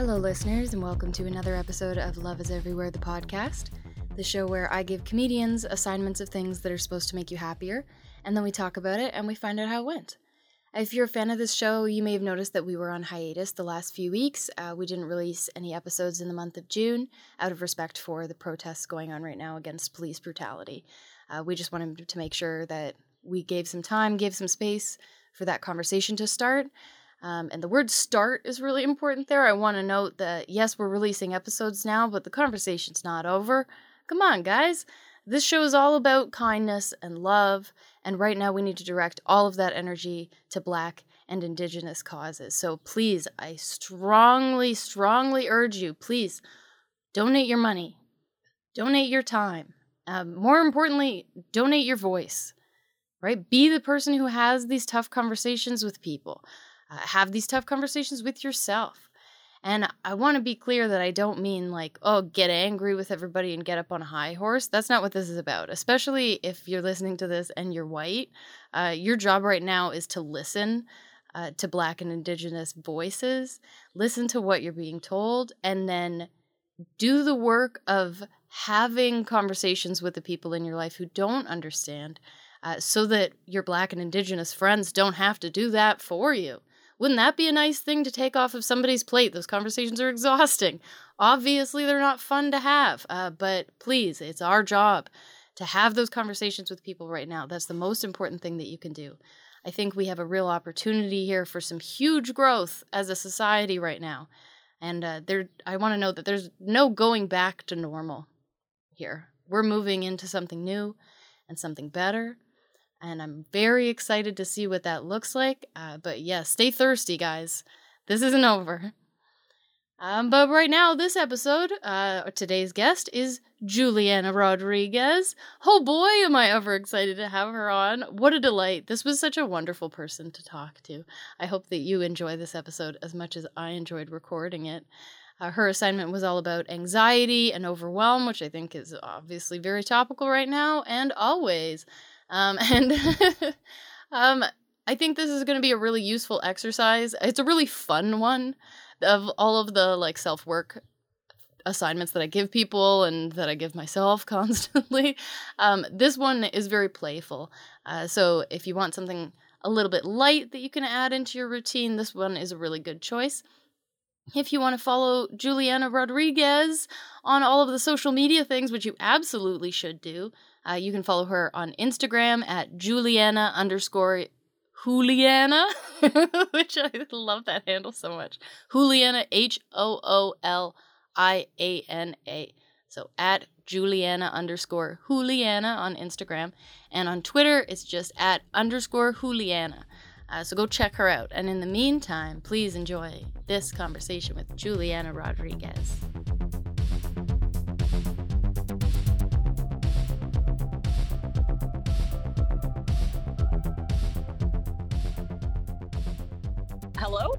Hello, listeners, and welcome to another episode of Love is Everywhere, the podcast, the show where I give comedians assignments of things that are supposed to make you happier, and then we talk about it and we find out how it went. If you're a fan of this show, you may have noticed that we were on hiatus the last few weeks. Uh, we didn't release any episodes in the month of June out of respect for the protests going on right now against police brutality. Uh, we just wanted to make sure that we gave some time, gave some space for that conversation to start. Um, and the word start is really important there. I want to note that yes, we're releasing episodes now, but the conversation's not over. Come on, guys. This show is all about kindness and love, and right now we need to direct all of that energy to Black and Indigenous causes. So please, I strongly, strongly urge you please donate your money, donate your time. Um, more importantly, donate your voice, right? Be the person who has these tough conversations with people, uh, have these tough conversations with yourself. And I want to be clear that I don't mean like, oh, get angry with everybody and get up on a high horse. That's not what this is about, especially if you're listening to this and you're white. Uh, your job right now is to listen uh, to Black and Indigenous voices, listen to what you're being told, and then do the work of having conversations with the people in your life who don't understand uh, so that your Black and Indigenous friends don't have to do that for you. Wouldn't that be a nice thing to take off of somebody's plate? Those conversations are exhausting. Obviously, they're not fun to have, uh, but please, it's our job to have those conversations with people right now. That's the most important thing that you can do. I think we have a real opportunity here for some huge growth as a society right now. And uh, there, I want to know that there's no going back to normal here. We're moving into something new and something better and I'm very excited to see what that looks like. Uh, but yeah, stay thirsty, guys. This isn't over. Um, but right now, this episode, uh, today's guest is Juliana Rodrigues. Oh boy, am I ever excited to have her on. What a delight. This was such a wonderful person to talk to. I hope that you enjoy this episode as much as I enjoyed recording it. Uh, her assignment was all about anxiety and overwhelm, which I think is obviously very topical right now and always. Um, and um, I think this is going to be a really useful exercise. It's a really fun one of all of the like self work assignments that I give people and that I give myself constantly. Um, this one is very playful. Uh, so if you want something a little bit light that you can add into your routine, this one is a really good choice. If you want to follow Juliana Rodrigues on all of the social media things, which you absolutely should do, uh, you can follow her on Instagram at Juliana underscore Juliana, which I love that handle so much. Juliana, H O O L I A N A. So at Juliana underscore Juliana on Instagram. And on Twitter, it's just at underscore Juliana. Uh, so go check her out. And in the meantime, please enjoy this conversation with Juliana Rodrigues. Hello?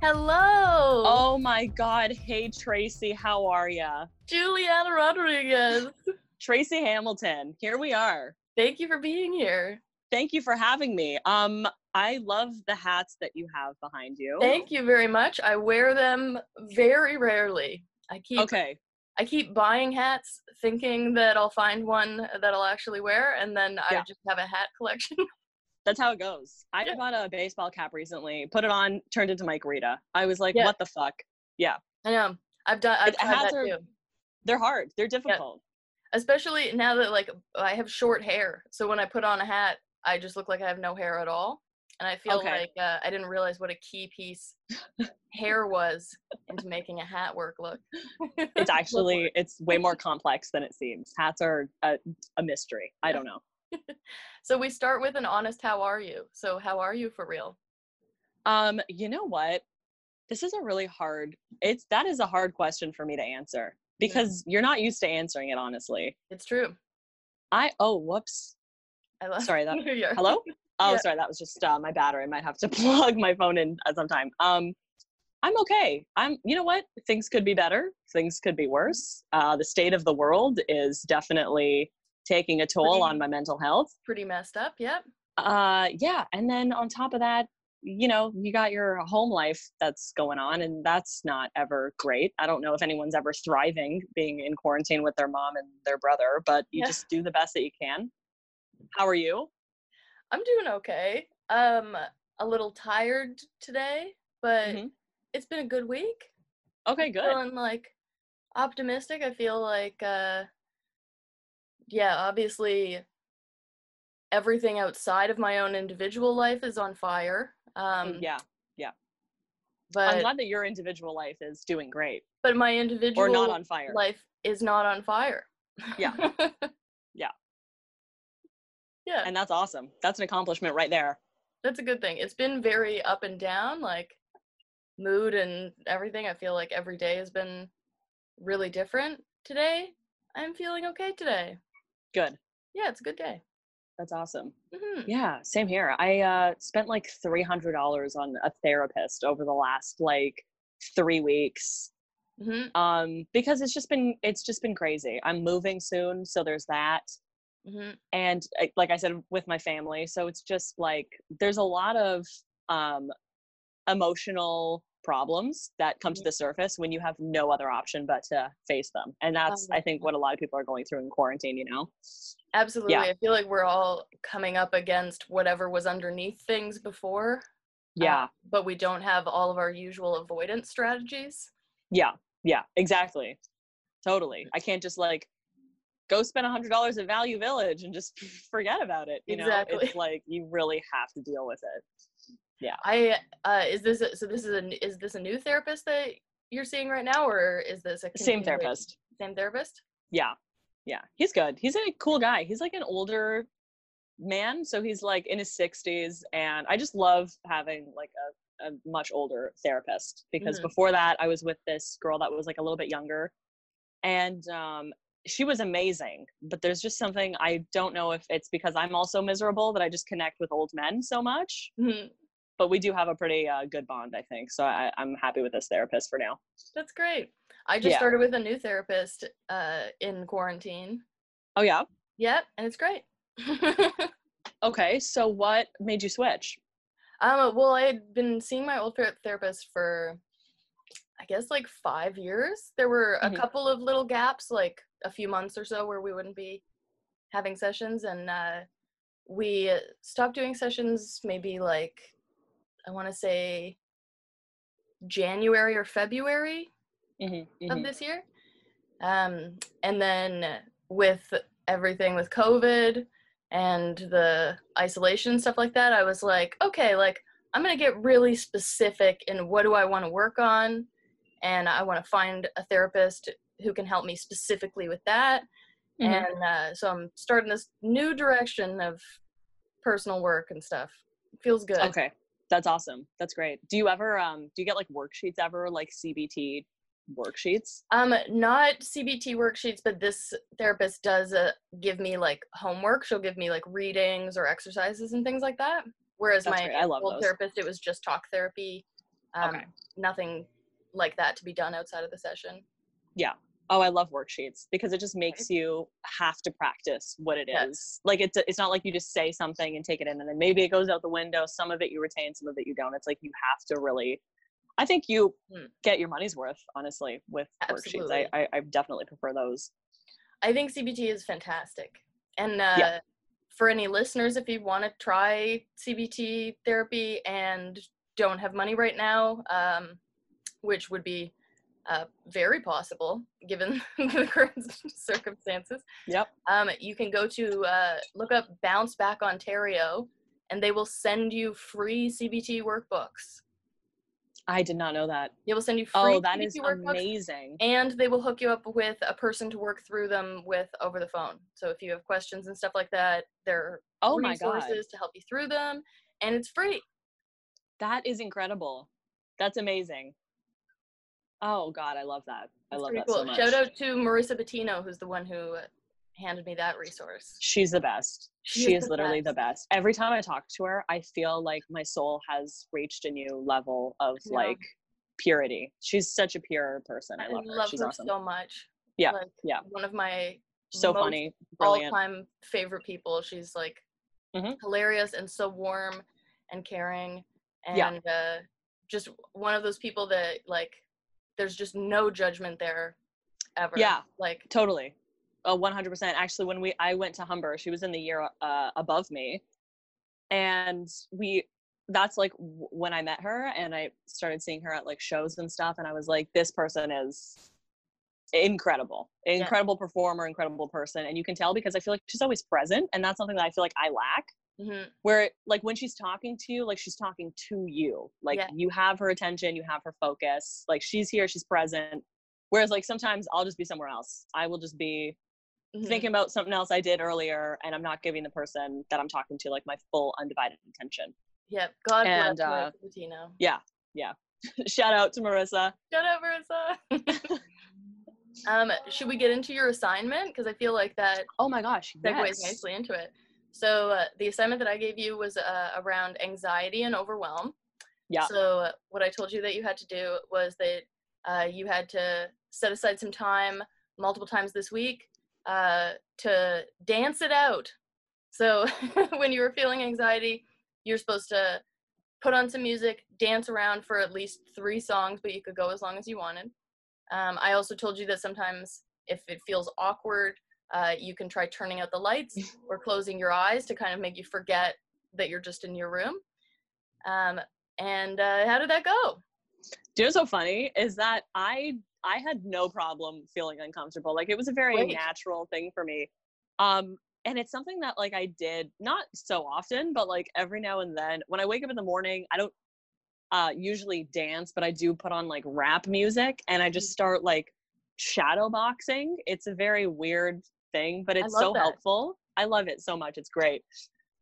Hello. Oh my God. Hey, Tracy, how are ya? Juliana Rodrigues. Tracy Hamilton, here we are. Thank you for being here. Thank you for having me. Um, I love the hats that you have behind you. Thank you very much. I wear them very rarely. I keep Okay. I keep buying hats thinking that I'll find one that I'll actually wear and then I just have a hat collection. That's how it goes. I Yeah. bought a baseball cap recently, put it on, turned into Mike Rita. I was like, Yeah. what the fuck? Yeah. I know. I've done I've It- tried hats that are- too. They're hard. They're difficult. Especially now that like I have short hair. So when I put on a hat, I just look like I have no hair at all. And I feel Okay. like uh, I didn't realize what a key piece hair was into making a hat work look. It's actually, it's way more complex than it seems. Hats are a, a mystery. I don't know. So we start with an honest how are you? So how are you for real? Um, you know what? This is a really hard it's that is a hard question for me to answer because you're not used to answering it honestly. It's true. I oh whoops. I love Sorry, that-. Hello? Oh, Yeah. sorry, that was just uh, my battery. I might have to plug my phone in at some time. Um I'm okay. I'm you know what? Things could be better. Things could be worse. Uh the state of the world is definitely taking a toll Pretty- on my mental health. Pretty messed up. Yep. Uh yeah, and then on top of that, you know, you got your home life that's going on, and that's not ever great. I don't know if anyone's ever thriving being in quarantine with their mom and their brother, but you Yeah. just do the best that you can. How are you? I'm doing okay. Um, a little tired today, but Mhm. it's been a good week. Okay, good. Feeling like optimistic. I feel like, uh, yeah, obviously everything outside of my own individual life is on fire. Um, Mm, yeah, but I'm glad that your individual life is doing great but my individual or not on fire. life is not on fire. Yeah. Yeah. Yeah. and that's awesome. That's an accomplishment right there. that's a good thing. It's been very up and down, like mood and everything. I feel like every day has been really different. Today, I'm feeling okay today. Good. Yeah, it's a good day. That's awesome. hmm Yeah, same here. I uh, spent like three hundred dollars on a therapist over the last like three weeks, hmm um, because it's just been it's just been crazy. I'm moving soon, so there's that, hmm and like I said, with my family, so it's just like there's a lot of um, emotional problems that come to Mhm. the surface when you have no other option but to face them, and that's I think what a lot of people are going through in quarantine. You know. Absolutely. Yeah. I feel like we're all coming up against whatever was underneath things before. uh, Yeah. but we don't have all of our usual avoidance strategies. Yeah, yeah, exactly. Totally. I can't just like go spend a hundred dollars at Value Village and just forget about it. You know, Exactly. it's like you really have to deal with it. I uh is this a, so this is a is this a new therapist that you're seeing right now or is this a Same therapist. Same therapist? Yeah, yeah. He's good. He's a cool guy. He's like an older man, so he's like in his sixties, and I just love having like a, a much older therapist because Mhm. before that I was with this girl that was like a little bit younger, and um, she was amazing. But there's just something I don't know if it's because I'm also miserable that I just connect with old men so much. Mhm. But we do have a pretty uh, good bond, I think. So I, I'm happy with this therapist for now. That's great. I just Yeah. started with a new therapist uh in quarantine. Oh yeah. Yep, and it's great. Okay. So what made you switch? um well, I had been seeing my old therapist for I guess like 5 years. There were a Mhm. couple of little gaps like a few months or so where we wouldn't be having sessions and uh we stopped doing sessions maybe like I want to say January or February Mm-hmm, of this year. Um, and then with everything with COVID and the isolation stuff like that, I was like, okay, like I'm gonna get really specific in what do I want to work on, and I want to find a therapist who can help me specifically with that. Mhm. And uh, so I'm starting this new direction of personal work and stuff. feels good. Okay. That's awesome. That's great. Do you ever um do you get like worksheets ever like CBT worksheets? Um, not CBT worksheets, but this therapist does uh, give me like homework. She'll give me like readings or exercises and things like that. Whereas That's my. Old those. therapist, it was just talk therapy. Um, Okay. Nothing like that to be done outside of the session. Oh, I love worksheets because it just makes you have to practice what it is. Yes. Like it's it's not like you just say something and take it in and then maybe it goes out the window. Some of it you retain, some of it you don't. It's like you have to really I think you Hmm. get your money's worth, honestly, with Absolutely. worksheets. I, I I definitely prefer those. I think CBT is fantastic. And uh, for any listeners, if you want to try CBT therapy and don't have money right now, um, which would be uh, very possible given the current circumstances, Yep. um, you can go to uh, look up Bounce Back Ontario, and they will send you free CBT workbooks. I did not know that. They will send you free Oh, that CBT is amazing. and they will hook you up with a person to work through them with over the phone. So if you have questions and stuff like that, there are Oh my god. resources to help you through them, and it's free. That is incredible. That's amazing. Oh God, I love that. I love that cool. so much. Shout out to Marissa Bettino, who's the one who handed me that resource. She's the best. She She, is the literally the best. Every time I talk to her, I feel like my soul has reached a new level of Yeah. like purity. She's such a pure person. I I love her. love She's her awesome. so much. Yeah, Like, yeah. One of my so funny, brilliant. all-time favorite people. She's like Mhm. hilarious and so warm and caring. and Yeah. uh, just one of those people that like there's just no judgment there ever. Yeah. Like Totally. Oh, 100%. Actually, when we I went to Humber, she was in the year uh, above me. And we that's like w- when I met her and I started seeing her at like shows and stuff and I was like this person is incredible. Incredible performer, incredible person and you can tell because I feel like she's always present and that's something that I feel like I lack mhm, where like when she's talking to you like she's talking to you like Yeah. you have her attention you have her focus like she's here she's present whereas like sometimes i'll just be somewhere else i will just be mhm. thinking about something else i did earlier and i'm not giving the person that i'm talking to like my full undivided attention Yep. God And, bless uh, Marissa Patino. shout out to marissa Shout out Marissa. um, should we get into your assignment? Because I feel like that oh my gosh segues yes. nicely into it. So uh, the assignment that I gave you was uh, around anxiety and overwhelm. Yeah. So uh, what I told you that you had to do was that uh, you had to set aside some time multiple times this week uh, to dance it out. So when you were feeling anxiety, you're supposed to put on some music, dance around for at least three songs, but you could go as long as you wanted. Um, I also told you that sometimes if it feels awkward, uh, you can try turning out the lights or closing your eyes to kind of make you forget that you're just in your room. Um, and uh, how did that go? Do you know so funny is that I I had no problem feeling uncomfortable. Like it was a very Great. natural thing for me. Um and it's something that like I did not so often, but like every now and then when I wake up in the morning, I don't uh usually dance, but I do put on like rap music and I just start like shadow boxing. It's a very weird thing, but it's so that. helpful. I love it so much. It's great.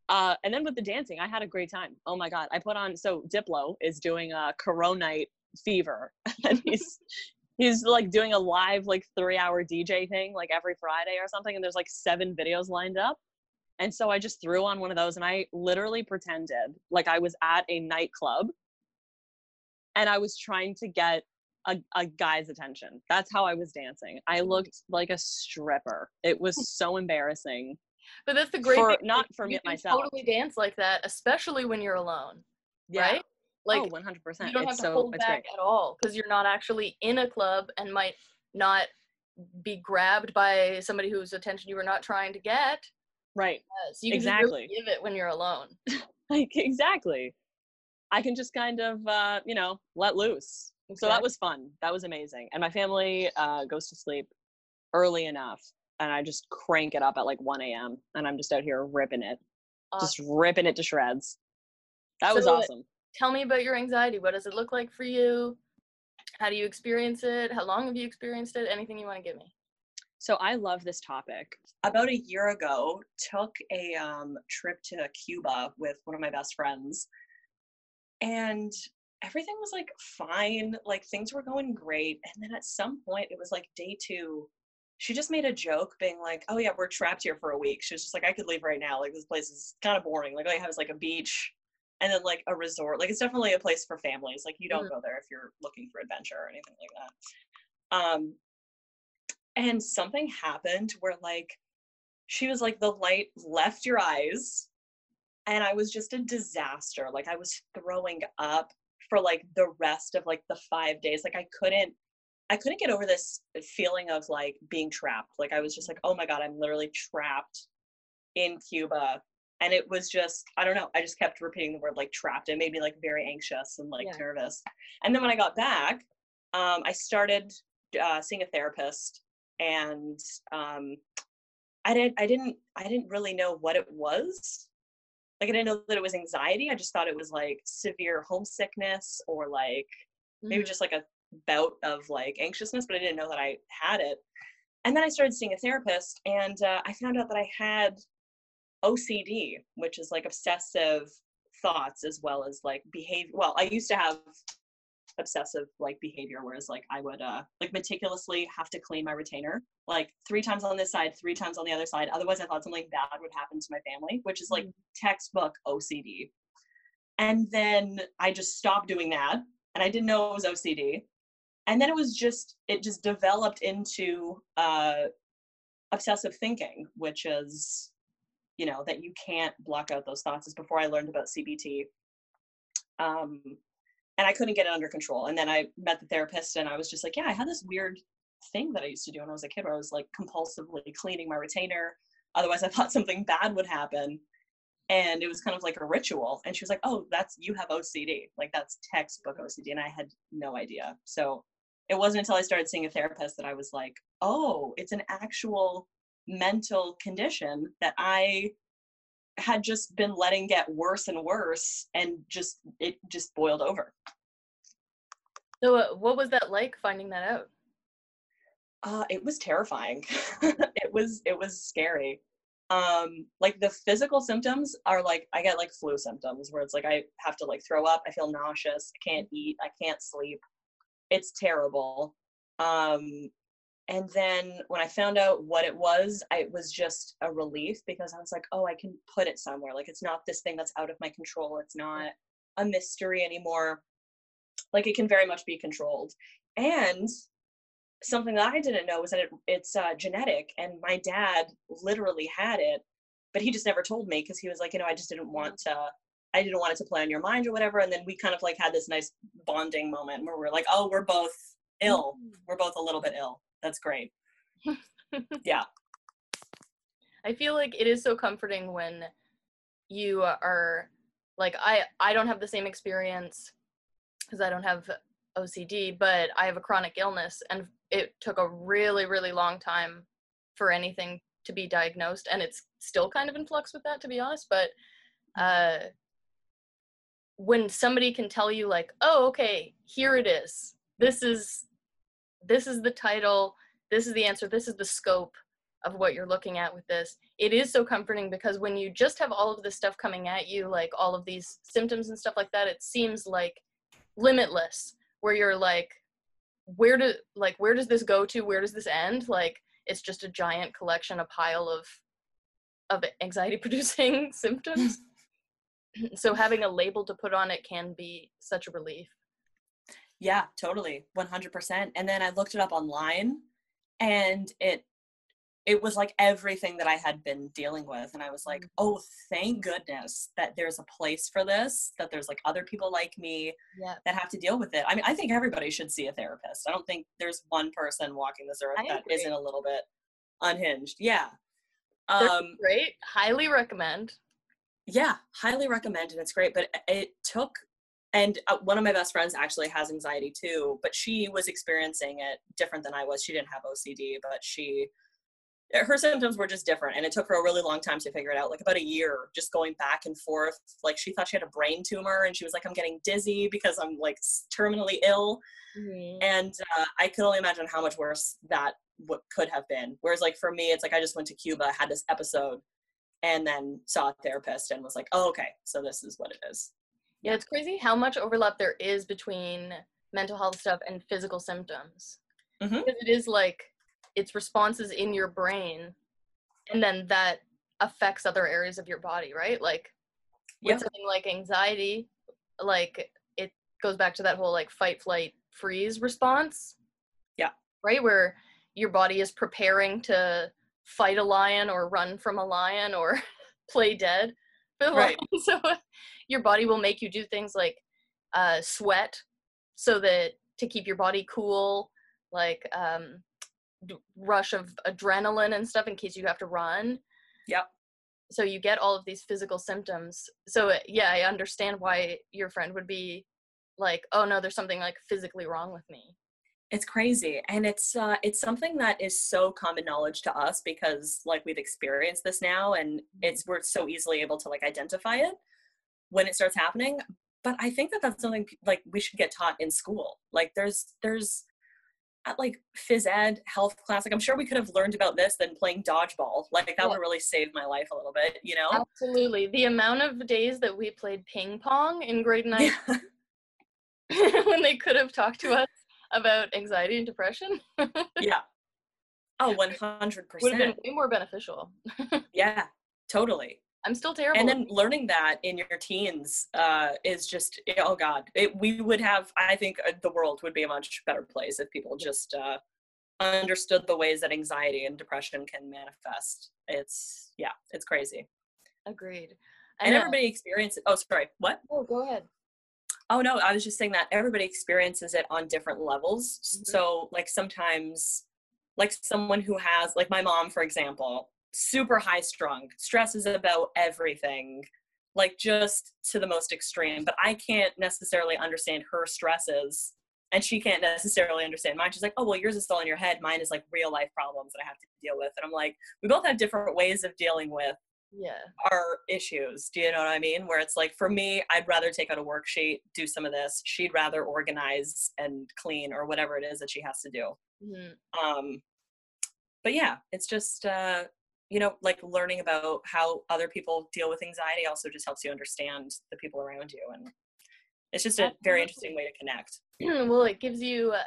Uh, and then with the dancing, I had a great time. Oh my god, I put on so Diplo is doing a Coronite Fever, and he's he's like doing a live like three hour DJ thing like every Friday or something, and there's like seven videos lined up. And so I just threw on one of those, and I literally pretended like I was at a nightclub, and I was trying to get a, a guy's attention. That's how I was dancing. I looked like a stripper. It was so embarrassing. But that's the great For- thing. not for you me myself. Totally dance like that, especially when you're alone, Yeah. right? Like oh, 100%. you don't it's have to so hold back great. at all because you're not actually in a club and might not be grabbed by somebody whose attention you were not trying to get. Right. Uh, so you can really Exactly. give it when you're alone. Like exactly. I can just kind of uh, you know, let loose. So that was fun. That was amazing. And my family uh goes to sleep early enough and I just crank it up at like 1 a.m. and I'm just out here ripping it. Just ripping it to shreds. That was awesome. Tell me about your anxiety. What does it look like for you? How do you experience it? How long have you experienced it? Anything you want to give me? So I love this topic. About a year ago, took a um, trip to Cuba with one of my best friends, and everything was like fine. Like things were going great, and then at some point, it was like day two. She just made a joke, being like, "Oh yeah, we're trapped here for a week." She was just like, "I could leave right now. Like this place is kind of boring. Like all you have is like a beach." And then like a resort, like it's definitely a place for families. Like you don't Mhm. go there if you're looking for adventure or anything like that. Um, and something happened where like she was like the light left your eyes and i was just a disaster like i was throwing up for like the rest of like the five days like i couldn't i couldn't get over this feeling of like being trapped like i was just like oh my god i'm literally trapped in cuba and it was just i don't know i just kept repeating the word like trapped it made me like very anxious and like Yeah. nervous and then when i got back um, i started uh, seeing a therapist and um, I didn't I didn't I didn't really know what it was. Like I didn't know that it was anxiety. I just thought it was like severe homesickness or like maybe Mhm. just like a bout of like anxiousness, but I didn't know that I had it. And then I started seeing a therapist and uh, I found out that I had OCD, which is like obsessive thoughts as well as like behavior. Well, I used to have obsessive like behavior whereas like i would uh like meticulously have to clean my retainer like three times on this side three times on the other side. Otherwise i thought something bad would happen to my family which is like Mhm. textbook ocd and then i just stopped doing that and i didn't know it was ocd and then it was just it just developed into uh obsessive thinking which is you know that you can't block out those thoughts is before i learned about cbt Um, and I couldn't get it under control. And then I met the therapist and I was just like, yeah, I had this weird thing that I used to do when I was a kid where I was like compulsively cleaning my retainer. Otherwise, I thought something bad would happen. And it was kind of like a ritual. And she was like, oh, that's, you have OCD. Like that's textbook OCD. And I had no idea. So it wasn't until I started seeing a therapist that I was like, oh, it's an actual mental condition that I had just been letting get worse and worse and just it just boiled over. So uh, what was that like finding that out? Uh, it was terrifying. It was it was scary. Um like the physical symptoms are like i get like flu symptoms where it's like i have to like throw up i feel nauseous i can't eat i can't sleep. It's terrible. Um and then when i found out what it was I, it was just a relief because i was like oh i can put it somewhere. Like it's not this thing that's out of my control. It's not a mystery anymore. Like it can very much be controlled. And something that i didn't know was that it, it's uh, genetic and my dad literally had it but he just never told me because he was like you know i just didn't want to i didn't want it to play on your mind or whatever. And then we kind of like had this nice bonding moment where we're like oh we're both ill. Mm. we're both a little bit ill that's great. yeah. I feel like it is so comforting when you are like I I don't have the same experience because I don't have OCD, but I have a chronic illness and it took a really really long time for anything to be diagnosed and it's still kind of in flux with that to be honest, but uh when somebody can tell you like, "Oh, okay, here it is. This is this is the title, this is the answer, this is the scope of what you're looking at with this. It is so comforting because when you just have all of this stuff coming at you, like all of these symptoms and stuff like that, it seems like limitless, where you're like, where do like where does this go to? Where does this end? Like it's just a giant collection, a pile of of anxiety producing symptoms. so having a label to put on it can be such a relief. Yeah, totally. 100%. And then I looked it up online and it it was like everything that I had been dealing with and I was like, mm. "Oh, thank goodness that there's a place for this, that there's like other people like me yeah. that have to deal with it." I mean, I think everybody should see a therapist. I don't think there's one person walking this earth that not a little bit unhinged. Yeah. Um great. Highly recommend. Yeah, highly recommend and it's great, but it took and uh, one of my best friends actually has anxiety too but she was experiencing it different than i was. She didn't have ocd but she her symptoms were just different and it took her a really long time to figure it out like about a year just going back and forth. Like she thought she had a brain tumor and she was like i'm getting dizzy because i'm like terminally ill. Mm-hmm. and uh, i could only imagine how much worse that what could have been. Whereas like for me it's like i just went to cuba had this episode and then saw a therapist and was like oh okay so this is what it is yeah, it's crazy how much overlap there is between mental health stuff and physical symptoms. Mm-hmm. Because it is like it's responses in your brain, and then that affects other areas of your body, right? Like with something like anxiety, like it goes back to that whole like fight, flight, freeze response. Yeah. Right? Where your body is preparing to fight a lion or run from a lion or play dead. Right. so your body will make you do things like uh, sweat so that to keep your body cool, like um, rush of adrenaline and stuff in case you have to run. Yep. So you get all of these physical symptoms. So uh, yeah, I understand why your friend would be like, "Oh no, there's something like physically wrong with me." It's crazy, and it's uh, it's something that is so common knowledge to us because like we've experienced this now, and mm-hmm. it's we're so easily able to like identify it when it starts happening but i think that that's something like we should get taught in school like there's there's at like phys ed health class like i'm sure we could have learned about this than playing dodgeball like that yeah. would really save my life a little bit you know absolutely the amount of days that we played ping pong in grade nine yeah. when they could have talked to us about anxiety and depression yeah oh 100% would have been way more beneficial yeah totally I'm still terrible. And then learning that in your teens uh, is just oh god, it, we would have. I think uh, the world would be a much better place if people just uh, understood the ways that anxiety and depression can manifest. It's yeah, it's crazy. Agreed. and everybody experiences. Oh, sorry. What? Oh, go ahead. Oh no, I was just saying that everybody experiences it on different levels. Mhm. So like sometimes like someone who has like my mom for example, super high strung, stresses about everything, like just to the most extreme, but I can't necessarily understand her stresses and she can't necessarily understand mine. She's like, "Oh, well, yours is all in your head. Mine is like real life problems that I have to deal with." And I'm like, "We both have different ways of dealing with Yeah. our issues. Do you know what I mean? Where it's like for me, I'd rather take out a worksheet, do some of this. She'd rather organize and clean or whatever it is that she has to do. Mhm. Um, but yeah, it's just uh, you know, like learning about how other people deal with anxiety also just helps you understand the people around you, and it's just a very interesting way to connect. well, it gives you uh,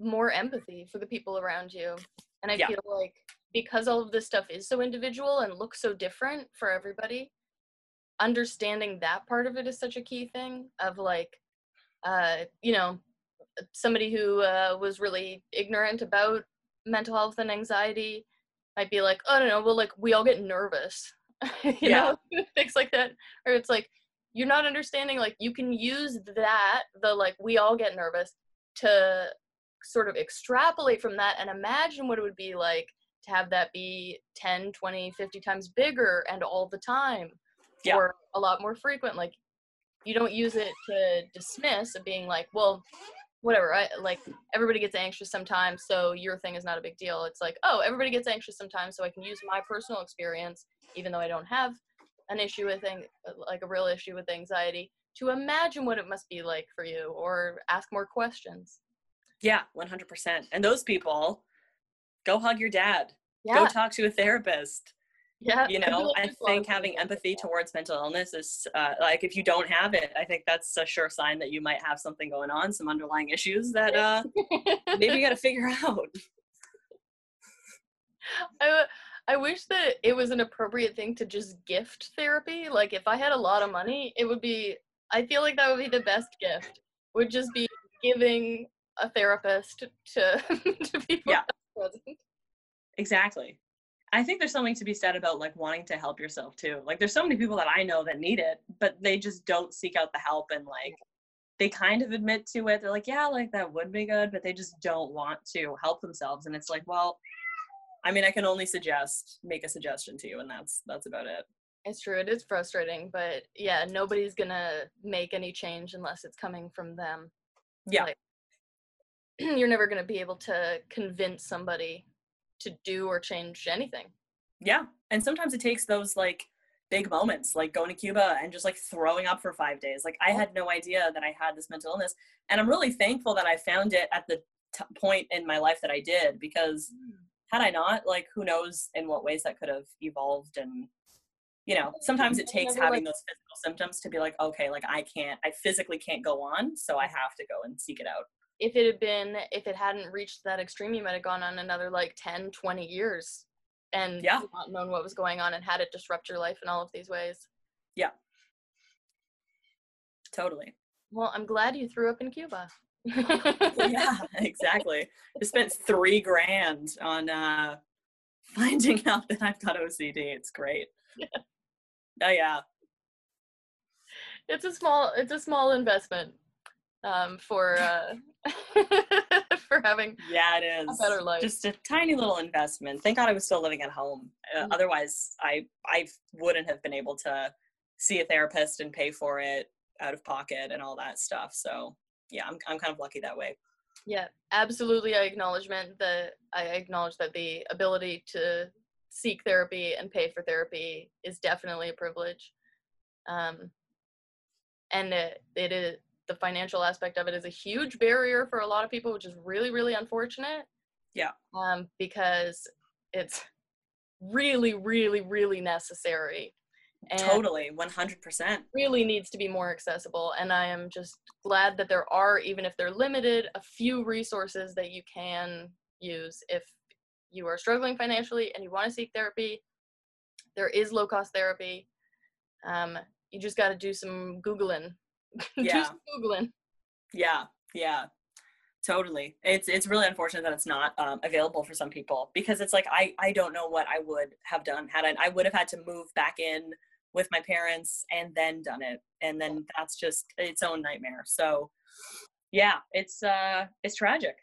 more empathy for the people around you. And I Yeah. feel like because all of this stuff is so individual and looks so different for everybody, understanding that part of it is such a key thing of like, uh, you know, somebody who uh, was really ignorant about mental health and anxiety might be like, oh, no, no, well, like, we all get nervous, you Yeah. know, things like that. Or it's like, you're not understanding, like, you can use that, the like, we all get nervous, to sort of extrapolate from that and imagine what it would be like to have that be 10, 20, 50 times bigger and all the time Yeah. or a lot more frequent. Like, you don't use it to dismiss of being like, well, whatever i like everybody gets anxious sometimes so your thing is not a big deal it's like oh everybody gets anxious sometimes so i can use my personal experience even though i don't have an issue with ang- like a real issue with anxiety to imagine what it must be like for you or ask more questions Yeah, one hundred percent. And those people, go hug your dad. yeah Go talk to a therapist. yeah you know i there's a lot of think having empathy towards mental illness is uh, like if you don't have it i think that's a sure sign that you might have something going on some underlying issues that uh maybe you got to figure out I, I wish that it was an appropriate thing to just gift therapy. Like if I had a lot of money, it would be I feel like that would be the best gift. Would just be giving a therapist to to people Yeah. Exactly. I think there's something to be said about like wanting to help yourself too. Like there's so many people that i know that need it but they just don't seek out the help and like mm-hmm. they kind of admit to it. They're like yeah like that would be good but they just don't want to help themselves and it's like well i mean i can only suggest make a suggestion to you and that's that's about it. It's true, it is frustrating, but yeah, nobody's gonna make any change unless it's coming from them. Yeah. Like, you're never gonna be able to convince somebody to do or change anything. Yeah. And sometimes it takes those like big moments, like going to Cuba and just like throwing up for five days. Like I had no idea that I had this mental illness. And I'm really thankful that I found it at the t- point in my life that I did because mm. had I not, like who knows in what ways that could have evolved. And, you know, sometimes it takes never, having like- those physical symptoms to be like, okay, like I can't, I physically can't go on. So I have to go and seek it out. If it had been if it hadn't reached that extreme you might have gone on another like 10 20 years and Yeah. not known what was going on and had it disrupt your life in all of these ways Yeah. Totally. well i'm glad you threw up in cuba yeah, exactly. I spent three grand on uh, finding out that I've got OCD. It's great. Oh yeah, it's a small it's a small investment um, for uh, for having yeah, it is a better life Just a tiny little investment. Thank God I was still living at home. Uh, Mhm. Otherwise, I I wouldn't have been able to see a therapist and pay for it out of pocket and all that stuff. So yeah, I'm I'm kind of lucky that way. Yeah, absolutely. I acknowledgement that I acknowledge that the ability to seek therapy and pay for therapy is definitely a privilege. Um, and it, it is the financial aspect of it is a huge barrier for a lot of people, which is really, really unfortunate. Yeah. Um, because it's really, really, really necessary. And totally, one hundred percent. really needs to be more accessible and i am just glad that there are even if they're limited a few resources that you can use if you are struggling financially and you want to seek therapy there is low cost therapy um, you just got to do some googling Yeah. some googling. Yeah, yeah, totally. It's it's really unfortunate that it's not um, available for some people because it's like I I don't know what I would have done had I I would have had to move back in with my parents and then done it. And then that's just its own nightmare. So yeah it's uh it's tragic.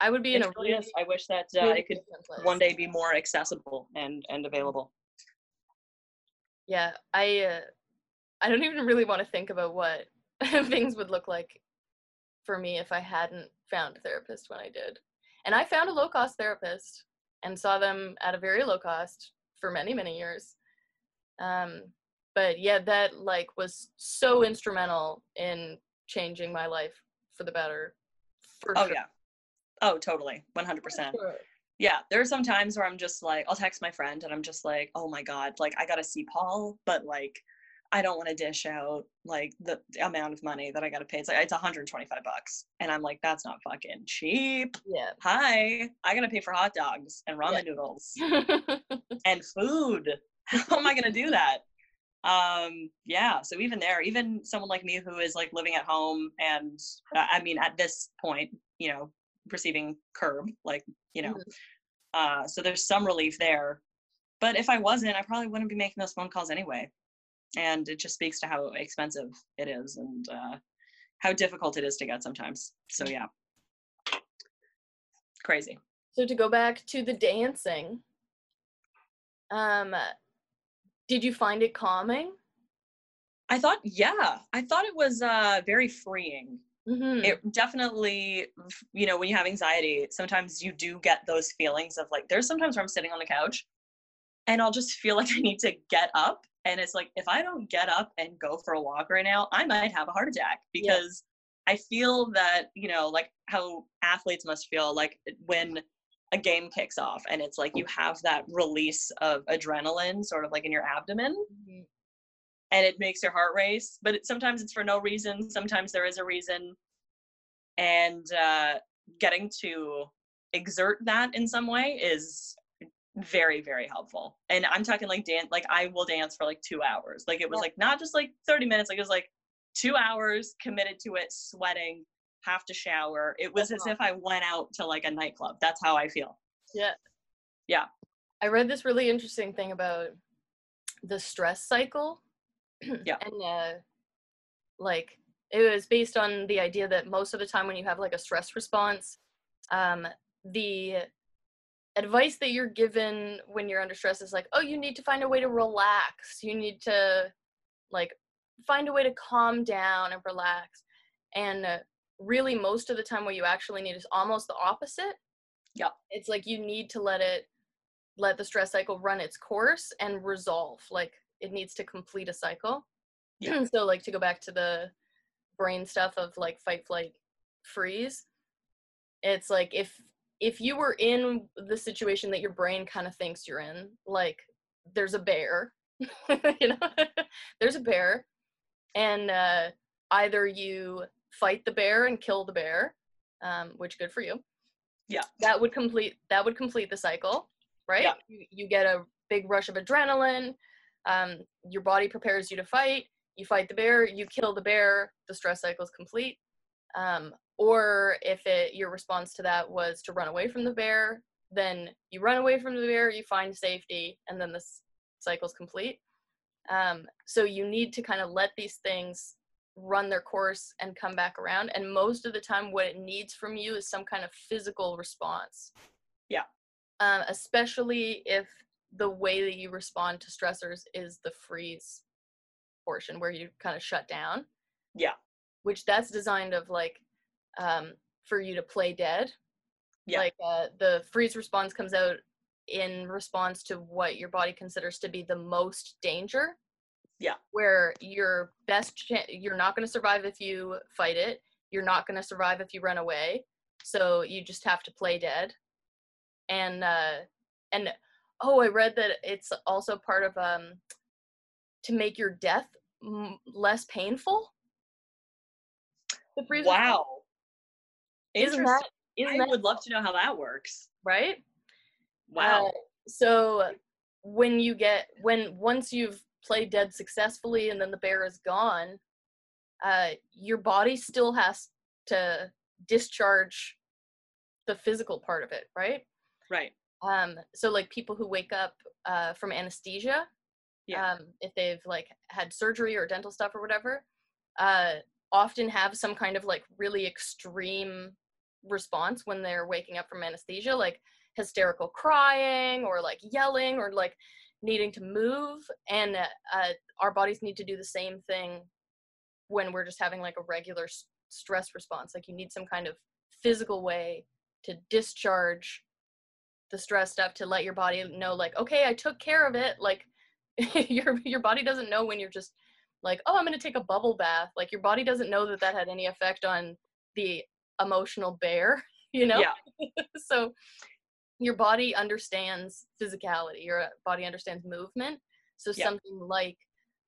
I would be in it a really i wish that uh, it could one day be more accessible and and available. Yeah, I uh, I don't even really want to think about what things would look like for me if I hadn't found a therapist when I did. And I found a low cost therapist and saw them at a very low cost for many many years. Um, but yeah, that like was so instrumental in changing my life for the better. For oh sure. yeah oh totally 100% Sure. yeah there are some times where i'm just like i'll text my friend and i'm just like oh my god like i gotta see paul but like i don't want to dish out like the amount of money that i gotta pay. It's like it's 125 bucks and i'm like that's not fucking cheap. Yeah. hi i gotta pay for hot dogs and ramen noodles and food. How am i gonna do that? Um yeah so even there even someone like me who is like living at home and uh, i mean at this point you know receiving CERB like you know uh so there's some relief there. But if i wasn't i probably wouldn't be making those phone calls anyway and it just speaks to how expensive it is and uh how difficult it is to get sometimes so yeah crazy So to go back to the dancing, um, did you find it calming? i thought yeah i thought it was uh very freeing Mm-hmm. it definitely you know when you have anxiety sometimes you do get those feelings of like there's sometimes where i'm sitting on the couch and i'll just feel like i need to get up and it's like if i don't get up and go for a walk right now i might have a heart attack Yeah. because i feel that you know like how athletes must feel like when a game kicks off and it's like you have that release of adrenaline sort of like in your abdomen Mhm. and it makes your heart race but it, sometimes it's for no reason sometimes there is a reason and uh, getting to exert that in some way is very very helpful and i'm talking like dance like i will dance for like two hours like it was Yeah. like not just like 30 minutes like it was like two hours committed to it sweating have to shower it was as Uh-huh. if i went out to like a nightclub that's how i feel Yeah. Yeah. I read this really interesting thing about the stress cycle. Yeah. And uh like it was based on the idea that most of the time when you have like a stress response, um the advice that you're given when you're under stress is like, "Oh, you need to find a way to relax. You need to like find a way to calm down and relax." And uh, really most of the time what you actually need is almost the opposite Yeah. it's like you need to let it let the stress cycle run its course and resolve like it needs to complete a cycle Yeah. so like to go back to the brain stuff of like fight flight freeze it's like if if you were in the situation that your brain kind of thinks you're in like there's a bear you know? There's a bear and uh either you fight the bear and kill the bear um which good for you. Yeah. that would complete that would complete the cycle right? Yeah. you, you get a big rush of adrenaline um, your body prepares you to fight. You fight the bear you kill the bear the stress cycle is complete. Um, or if it your response to that was to run away from the bear then you run away from the bear you find safety and then this cycle's complete um, so you need to kind of let these things run their course and come back around and most of the time what it needs from you is some kind of physical response Yeah. um, especially if the way that you respond to stressors is the freeze portion where you kind of shut down Yeah. which that's designed of like um, for you to play dead Yeah. like uh, the freeze response comes out in response to what your body considers to be the most danger Yeah. where your best chance you're not going to survive if you fight it you're not going to survive if you run away so you just have to play dead and uh and oh i read that it's also part of um to make your death m- less painful the freeze response. Isn't that isn't i that would love to know how that works right wow Uh, so when you get when once you've played dead successfully and then the bear is gone, uh, your body still has to discharge the physical part of it, right? right Um, so like people who wake up uh, from anesthesia, Yeah. um, if they've like had surgery or dental stuff or whatever, uh, often have some kind of like really extreme response when they're waking up from anesthesia, like hysterical crying or like yelling or like needing to move. And uh, uh, our bodies need to do the same thing when we're just having like a regular s- stress response. Like you need some kind of physical way to discharge the stress stuff to let your body know like okay i took care of it like your your body doesn't know when you're just like oh i'm going to take a bubble bath like your body doesn't know that that had any effect on the emotional bear you know Yeah. so your body understands physicality your body understands movement so Yeah. something like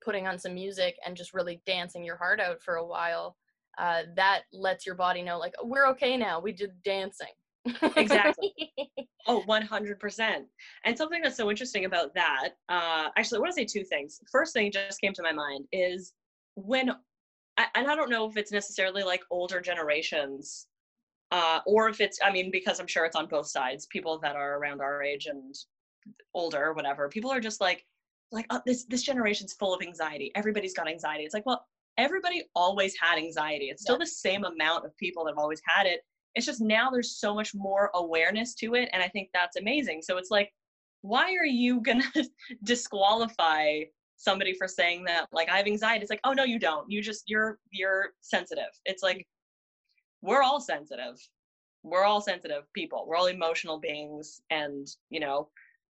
putting on some music and just really dancing your heart out for a while uh, that lets your body know like we're okay now we did dancing Exactly. Oh, 100%. And something that's so interesting about that, uh, actually, I want to say two things. First thing just came to my mind is when, I- and I don't know if it's necessarily like older generations, uh, or if it's, I mean, because I'm sure it's on both sides, people that are around our age and older, or whatever, people are just like, like, oh, this, this generation's full of anxiety. Everybody's got anxiety. It's like, well, everybody always had anxiety. It's still the same amount of people that have always had it it's just now there's so much more awareness to it and i think that's amazing so it's like why are you gonna disqualify somebody for saying that like i have anxiety. It's like oh no you don't. You just you're you're sensitive. It's like we're all sensitive. We're all sensitive people. We're all emotional beings and you know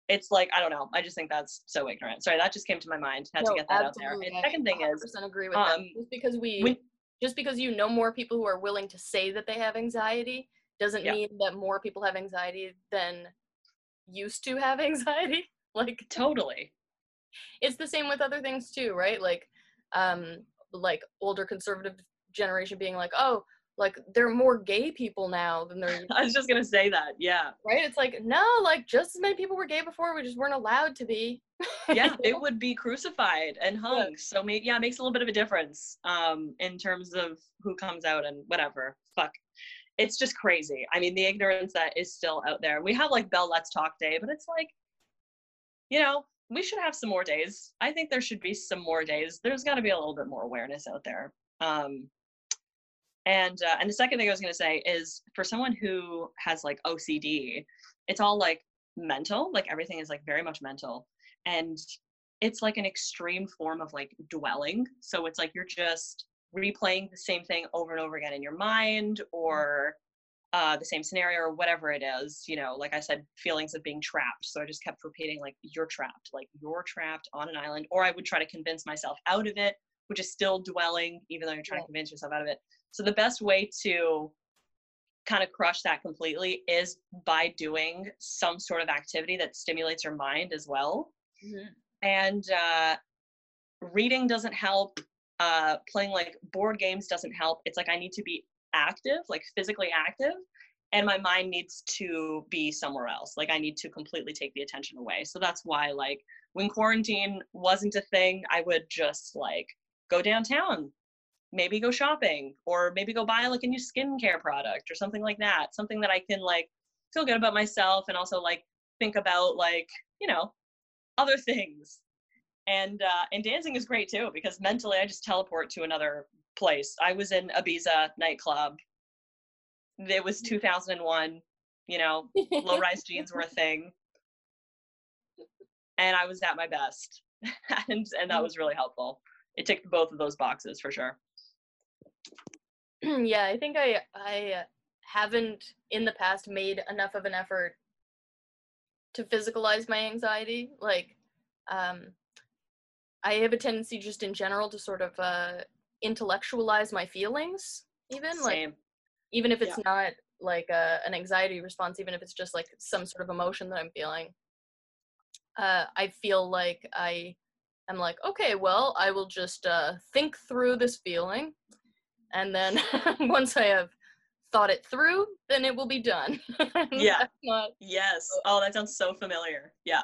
it's like i don't know. I just think that's so ignorant. Sorry that just came to my mind. Had No, to get that out there. absolutely. and second thing is 100% agree with that. um, Just because we, when- just because you know more people who are willing to say that they have anxiety, doesn't Yeah. mean that more people have anxiety than used to have anxiety. Like totally it's the same with other things too, right? Like, um, like older conservative generation being like, oh, like there are more gay people now than there, i was just gonna say that yeah right? It's like no, like just as many people were gay before, we just weren't allowed to be. yeah, it would be crucified and hung. So maybe yeah, it makes a little bit of a difference um, in terms of who comes out and whatever. Fuck, it's just crazy. I mean, the ignorance that is still out there. We have like Bell Let's Talk Day, but it's like, you know, we should have some more days. I think there should be some more days. There's got to be a little bit more awareness out there. Um, and uh, and the second thing I was gonna say is for someone who has like OCD, it's all like mental. Like everything is like very much mental and it's like an extreme form of like dwelling so it's like you're just replaying the same thing over and over again in your mind or uh, the same scenario or whatever it is you know like i said feelings of being trapped. So i just kept repeating like you're trapped like you're trapped on an island or i would try to convince myself out of it which is still dwelling even though you're trying Right. to convince yourself out of it. So the best way to kind of crush that completely is by doing some sort of activity that stimulates your mind as well. And uh, reading doesn't help uh, playing like board games doesn't help. It's like i need to be active like physically active and my mind needs to be somewhere else. Like i need to completely take the attention away. So that's why like when quarantine wasn't a thing i would just like go downtown maybe go shopping or maybe go buy like a new skincare product or something like that something that i can like feel good about myself and also like think about like you know other things. And uh and dancing is great too because mentally i just teleport to another place. I was in ibiza nightclub. It was 2001 you know low rise jeans were a thing. And i was at my best. And and that was really helpful. It ticked both of those boxes for sure. Yeah, I think I I haven't in the past made enough of an effort to physicalize my anxiety. Like, um, I have a tendency just in general to sort of uh, intellectualize my feelings, even like even if it's not like a, an anxiety response, even if it's just like some sort of emotion that I'm feeling. Uh, I feel like I am like, okay, well, I will just uh, think through this feeling, and then once I have thought it through, then it will be done. Yeah. Not yes oh that sounds so familiar yeah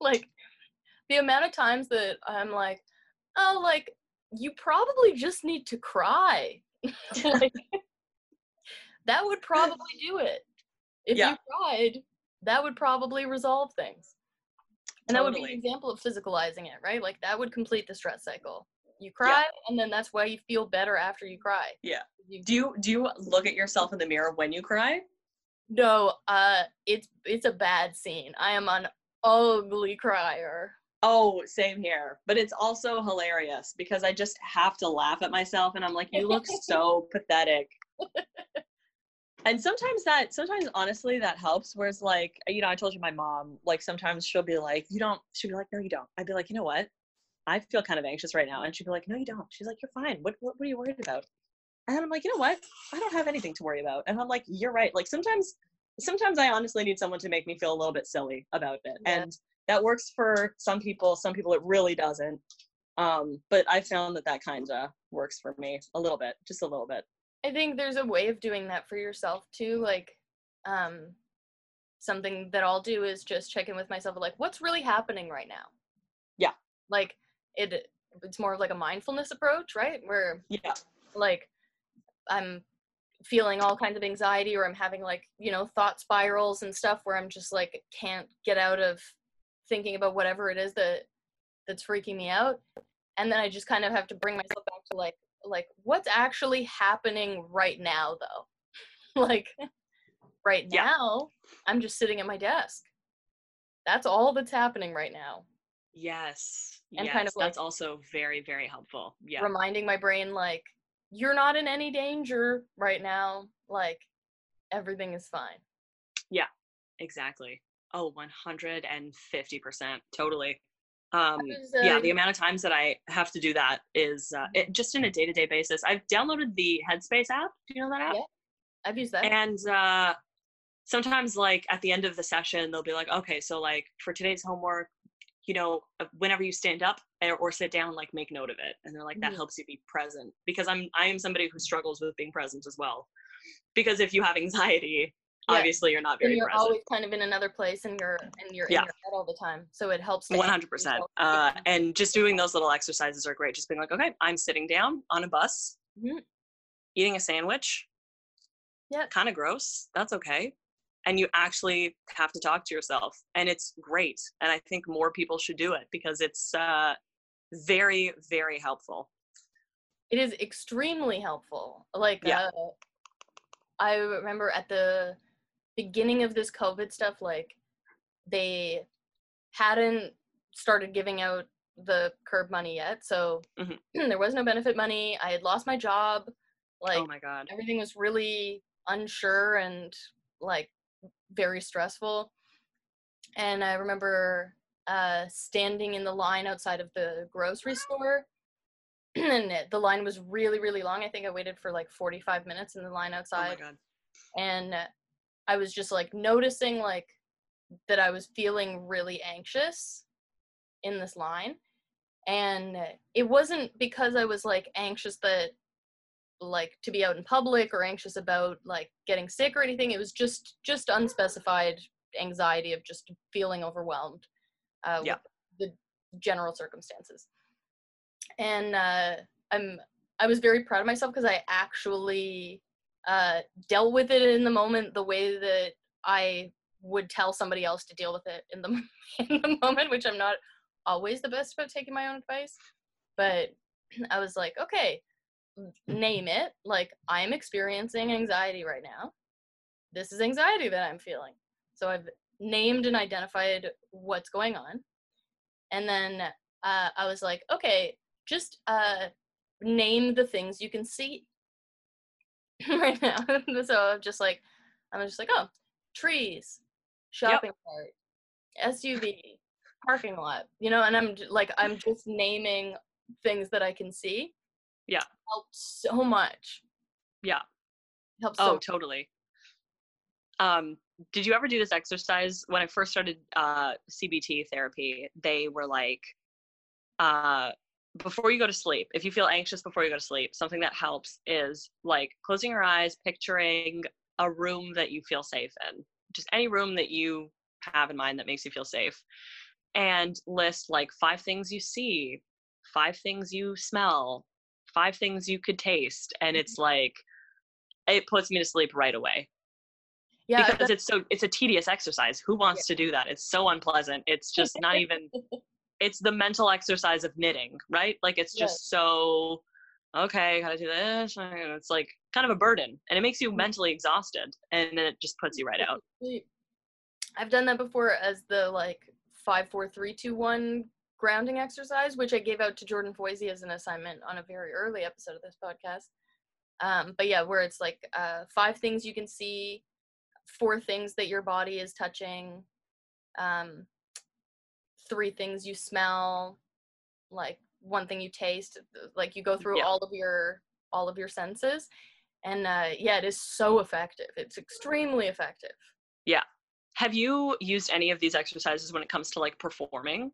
like the amount of times that I'm like, oh, like you probably just need to cry. like, that would probably do it. If Yeah. you cried, that would probably resolve things. And that would be an example of physicalizing it, right? Like that would complete the stress cycle. You cry, and then that's why you feel better after you cry. Yeah. You, Do you do you look at yourself in the mirror when you cry? no, uh, it's it's a bad scene. I am an ugly crier. Oh, same here. But it's also hilarious because I just have to laugh at myself and I'm like, you look so pathetic. And sometimes that, sometimes honestly, that helps. Whereas, like, you know, I told you my mom, like, sometimes she'll be like, you don't, she'll be like, no, you don't. I'd be like, you know what? I feel kind of anxious right now. And she'd be like, no, you don't. She's like, you're fine. What, what, what are you worried about? And I'm like, you know what? I don't have anything to worry about. And I'm like, you're right. Like, sometimes, sometimes I honestly need someone to make me feel a little bit silly about it. Yeah. And that works for some people. Some people it really doesn't. Um, but I found that that kind of works for me a little bit, just a little bit. I think there's a way of doing that for yourself too. Like, um, something that I'll do is just check in with myself, like, what's really happening right now? Yeah. Like, it. It's more of like a mindfulness approach, right? Where Yeah. like I'm feeling all kinds of anxiety or I'm having like, you know, thought spirals and stuff where I'm just like can't get out of thinking about whatever it is that that's freaking me out. And then I just kind of have to bring myself back to like like what's actually happening right now though. like right Yeah. now I'm just sitting at my desk. That's all that's happening right now. Yes. And yes. kind of, like, that's also very, very helpful. Yeah. reminding my brain like you're not in any danger right now like everything is fine Yeah. Exactly. Oh, 150%. Totally. Um, was, yeah, uh, the amount of times that I have to do that is uh, it, just in a day to day basis. I've downloaded the Headspace app. Do you know that app? Yeah. i've used that And uh, sometimes, like, at the end of the session, they'll be like, okay, so, like, for today's homework, you know, uh, whenever you stand up or, or sit down, like, make note of it. And they're like, that Mhm. helps you be present because I'm, I am somebody who struggles with being present as well. Because if you have anxiety, Yeah. obviously you're not and very you're present. always kind of in another place and you're and you're Yeah. in your head all the time so it helps to One anchor hundred percent. Uh, and just doing those little exercises are great. Just being like, okay, I'm sitting down on a bus, Mhm. eating a sandwich. yeah Kind of gross. That's okay. And you actually have to talk to yourself, and it's great. And I think more people should do it because it's uh, very, very helpful. it is extremely helpful like Yeah. uh, i remember at the beginning of this covid stuff like they hadn't started giving out the CERB money yet so Mhm. there was no benefit money i had lost my job like oh my god. everything was really unsure and like very stressful and i remember uh standing in the line outside of the grocery store and it- the line was really really long i think i waited for like 45 minutes in the line Oh my outside god. and i was just like noticing like that i was feeling really anxious in this line. And it wasn't because i was like anxious that like to be out in public or anxious about like getting sick or anything. It was just just unspecified anxiety of just feeling overwhelmed uh, Yeah. with the general circumstances. And uh, i'm i was very proud of myself because i actually uh, dealt with it in the moment the way that I would tell somebody else to deal with it in the in the moment, which I'm not always the best about taking my own advice. But I was like, okay, name it. Like I'm experiencing anxiety right now. This is anxiety that I'm feeling. So I've named and identified what's going on, and then uh, I was like, okay, just uh, name the things you can see right now. so I'm just like, I'm just like, oh, trees, shopping cart, SUV, parking lot, you know, and I'm j- like, I'm just naming things that I can see. Yeah. Helps so much. Yeah. Helps Oh, so totally. Um, did you ever do this exercise when I first started uh, CBT therapy? They were like, uh, before you go to sleep, if you feel anxious before you go to sleep, something that helps is like closing your eyes, picturing a room that you feel safe in, just any room that you have in mind that makes you feel safe, and list like five things you see, five things you smell, five things you could taste, and it's mm-hmm. like it puts me to sleep right away. Yeah, because it's so it's a tedious exercise. Who wants to do that? It's so unpleasant. It's just not even it's the mental exercise of knitting, right? Like it's Yeah. just so okay, gotta do this. It's like kind of a burden, and it makes you Mhm. mentally exhausted, and then it just puts you right out. I've done that before as the like five, four, three, two, one grounding exercise, which I gave out to Jordan Foisy as an assignment on a very early episode of this podcast. Um, but yeah, where it's like uh, five things you can see, four things that your body is touching, um, three things you smell, like one thing you taste. Like you go through Yeah. all of your all of your senses, and uh, yeah, it is so effective. It's extremely effective. Yeah. Have you used any of these exercises when it comes to like performing?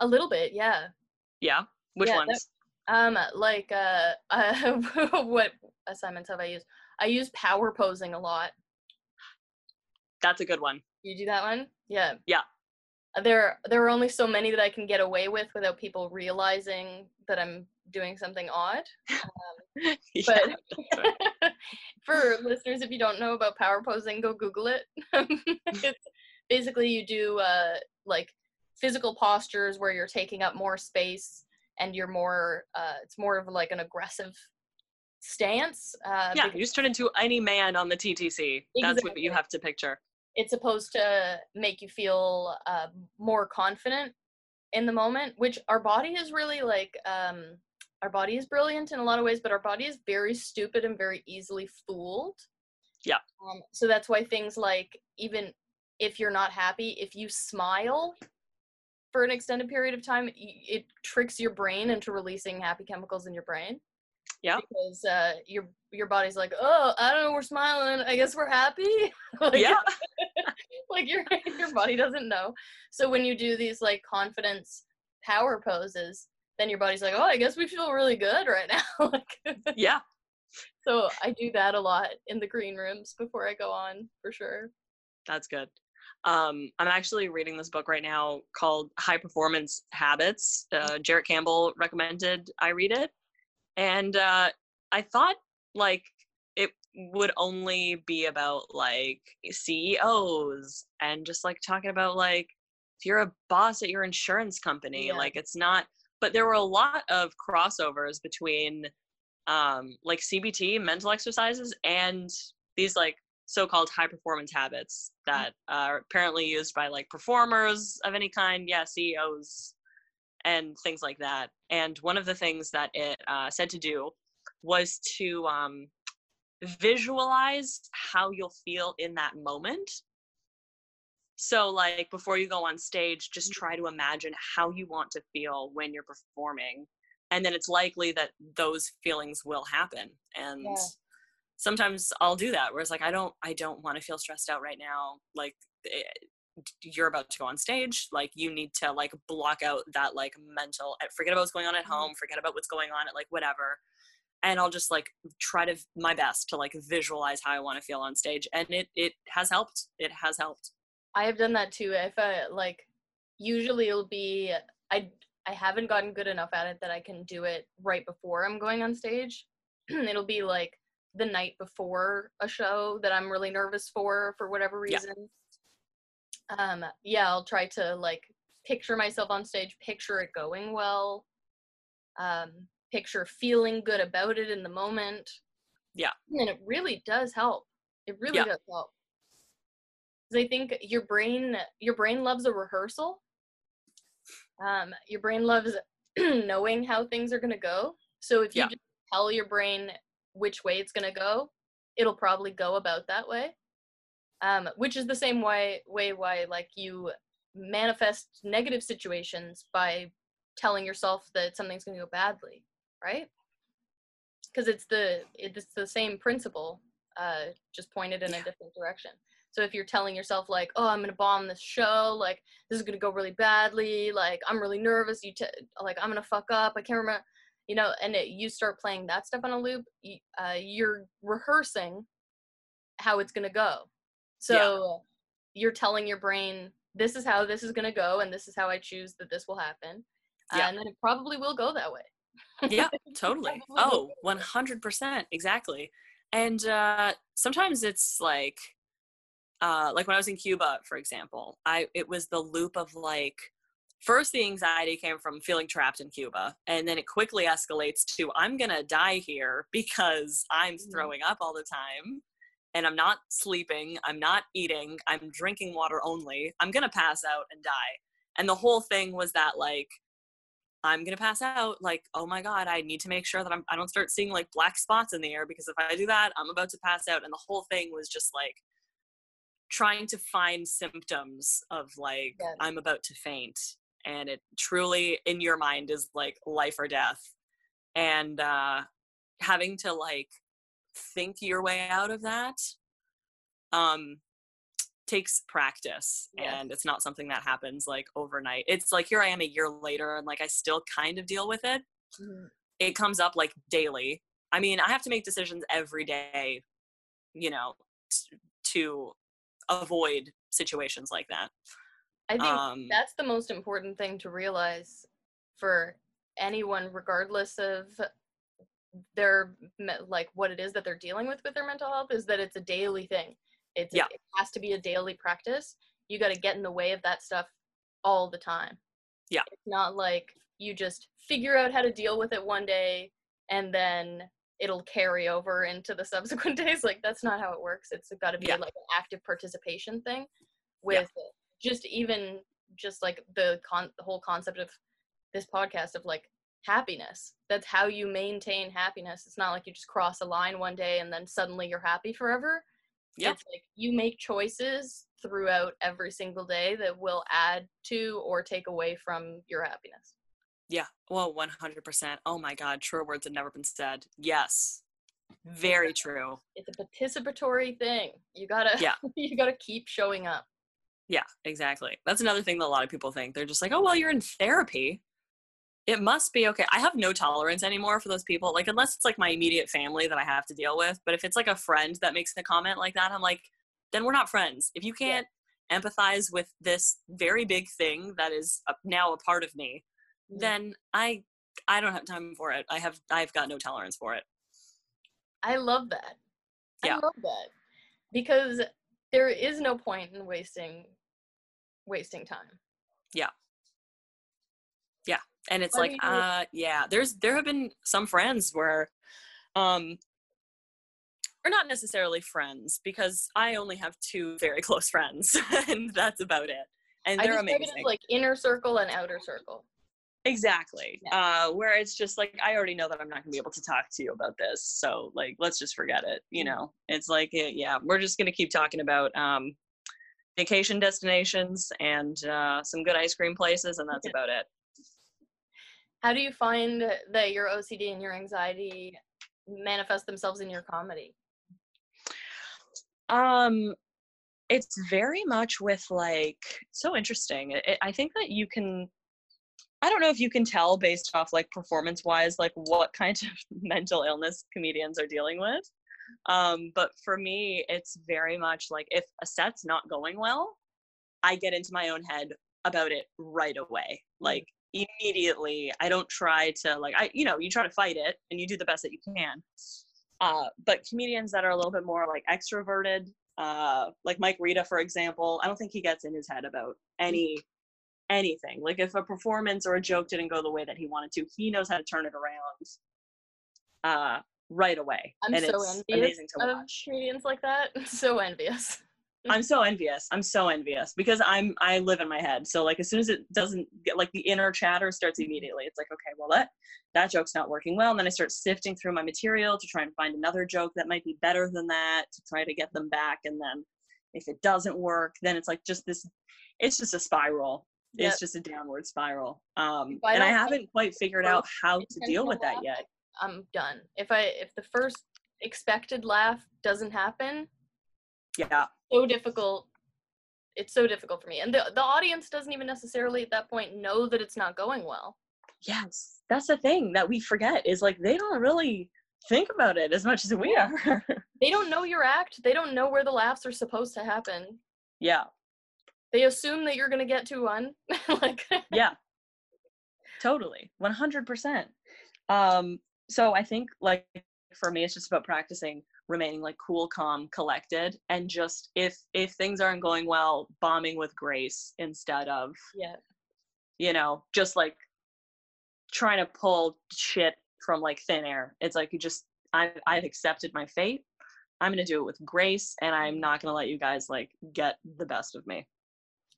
A little bit, yeah. Yeah. Which Yeah, that- ones? Um, like uh, uh what assignments have I used? I use power posing a lot. That's a good one. You do that one? Yeah. Yeah. There there are only so many that I can get away with without people realizing that I'm doing something odd. Yeah, But for listeners, if you don't know about power posing, go Google it. it's basically you do uh, like physical postures where you're taking up more space and you're more. Uh, it's more of like an aggressive stance. Uh, yeah, you just turn into any man on the TTC. That's what you have to picture. It's supposed to make you feel uh, more confident in the moment which our body is really like um our body is brilliant in a lot of ways but our body is very stupid and very easily fooled Yeah. um, so that's why things like even if you're not happy if you smile for an extended period of time it tricks your brain into releasing happy chemicals in your brain Yeah. because uh your your body's like oh i don't know we're smiling i guess we're happy Like, Yeah. like your your body doesn't know. So when you do these like confidence power poses, then your body's like, "Oh, I guess we feel really good right now." like, Yeah. so I do that a lot in the green rooms before I go on, for sure. That's good. Um, I'm actually reading this book right now called High Performance Habits. Uh, Jarrett Campbell recommended I read it. And uh, I thought like it would only be about like CEOs and just like talking about like if you're a boss at your insurance company, Yeah. like it's not, but there were a lot of crossovers between um, like CBT, mental exercises, and these like so-called high performance habits that are apparently used by like performers of any kind yeah ceos and things like that. And one of the things that it uh, said to do was to um, visualize how you'll feel in that moment. So like before you go on stage just try to imagine how you want to feel when you're performing and then it's likely that those feelings will happen. And Yeah. sometimes i'll do that where it's like i don't i don't want to feel stressed out right now. Like eh, you're about to go on stage like you need to like block out that like mental eh, forget about what's going on at Mhm. home forget about what's going on at like whatever and i'll just like try to my best to like visualize how i want to feel on stage and it it has helped it has helped I have done that too. If I like, usually it'll be I I haven't gotten good enough at it that I can do it right before I'm going on stage. it'll be like the night before a show that I'm really nervous for for whatever Yeah. Um, yeah, I'll try to like picture myself on stage, picture it going well, um, picture feeling good about it in the moment. Yeah. and it really does help. It really Yeah. does help. 'Cause I think your brain your brain loves a rehearsal. Um, your brain loves knowing how things are gonna go. So if you Yeah. just tell your brain which way it's gonna go, it'll probably go about that way. Um, which is the same way way why like you manifest negative situations by telling yourself that something's gonna go badly, right? Because it's the it's the same principle, uh, just pointed in a different direction. So if you're telling yourself like, "Oh, I'm gonna bomb this show," like this is gonna go really badly, like I'm really nervous, you t- like I'm gonna fuck up, I can't remember, you know, and it, you start playing that stuff on a loop, uh, you're rehearsing how it's gonna go. So you're telling your brain, "This is how this is gonna go, and this is how I choose that this will happen," Yeah. and then it probably will go that way. yeah totally oh 100% exactly and uh sometimes it's like uh, like when I was in Cuba, for example, I it was the loop of like first the anxiety came from feeling trapped in Cuba, and then it quickly escalates to I'm gonna die here because I'm Mhm. throwing up all the time, and I'm not sleeping, I'm not eating, I'm drinking water only. I'm gonna pass out and die, and the whole thing was that like. I'm gonna pass out. Like, oh my god, I need to make sure that I'm, I don't start seeing like black spots in the air because if I do that, I'm about to pass out. And the whole thing was just like trying to find symptoms of like Yeah. I'm about to faint and it truly in your mind is like life or death and uh having to like think your way out of that um takes practice Yes. and it's not something that happens like overnight it's like here i am a year later and like i still kind of deal with it Mhm. it comes up like daily. I mean, I have to make decisions every day, you know, t- to avoid situations like that. I think Um, that's the most important thing to realize for anyone regardless of their like what it is that they're dealing with with their mental health is that it's a daily thing it's Yeah. it has to be a daily practice you got to get in the way of that stuff all the time Yeah. it's not like you just figure out how to deal with it one day and then it'll carry over into the subsequent days like that's not how it works it's got to be Yeah. like an active participation thing Yeah. with just even just like the con the whole concept of this podcast of like happiness that's how you maintain happiness it's not like you just cross a line one day and then suddenly you're happy forever Yeah. it's like you make choices throughout every single day that will add to or take away from your happiness Yeah. Well, 100%. Oh my God. Truer words have never been said. Yes. Very true. it's a participatory thing you gotta Yeah. you gotta keep showing up Yeah, exactly. That's another thing that a lot of people think. They're just like, oh, well, you're in therapy. It must be okay. I have no tolerance anymore for those people. Like, unless it's like my immediate family that I have to deal with. But if it's like a friend that makes a comment like that, I'm like, then we're not friends. If you can't empathize with this very big thing that is a, now a part of me, Mm. then I I don't have time for it. I have I've got no tolerance for it. I love that. Yeah. I love that. Because there is no point in wasting wasting time. And it's like do you do? uh yeah there's there have been some friends where um or not necessarily friends because i only have two very close friends and that's about it and I they're describe amazing it like inner circle and outer circle. exactly uh where it's just like i already know that i'm not gonna be able to talk to you about this so like let's just forget it you Mhm. know it's like eh, yeah we're just gonna keep talking about um vacation destinations and uh some good ice cream places and that's Yeah. about it How do you find that your OCD and your anxiety manifest themselves in your comedy? Um, it's very much with like so interesting. It, it- I think that you can. I don't know if you can tell based off like performance wise, like what kind of mental illness comedians are dealing with. Um, but for me, it's very much like if a set's not going well, I get into my own head about it right away. Like immediately. I don't try to like I you know, you try to fight it and you do the best that you can. Uh, but comedians that are a little bit more like extroverted, uh, like Mike Rita, for example, I don't think he gets in his head about any anything. Like if a performance or a joke didn't go the way that he wanted to, he knows how to turn it around uh, right away. I'm and so it's envious amazing to of watch. comedians like that. so envious. I'm so envious. I'm so envious because I'm I live in my head. So like as soon as it doesn't get like the inner chatter starts immediately. It's like okay, well that that joke's not working well, and then I start sifting through my material to try and find another joke that might be better than that to try to get them back. And then if it doesn't work, then it's like just this. It's just a spiral. Yep. It's just a downward spiral. Um, I and I have haven't quite figured out how to deal with that laugh, yet. I'm done. If I if the first expected laugh doesn't happen, Yeah. so difficult. It's so difficult for me. And the the audience doesn't even necessarily at that point know that it's not going well. Yes, that's the thing that we forget is like they don't really think about it as much as we are. They don't know your act. They don't know where the laughs are supposed to happen. yeah, They assume that you're gonna get to one. like yeah, totally, one hundred percent. Um, so I think like for me, it's just about practicing remaining like cool calm collected and just if if things aren't going well bombing with grace instead of Yeah. you know just like trying to pull shit from like thin air it's like you just I, i've accepted my fate i'm going to do it with grace and i'm mm-hmm. not going to let you guys like get the best of me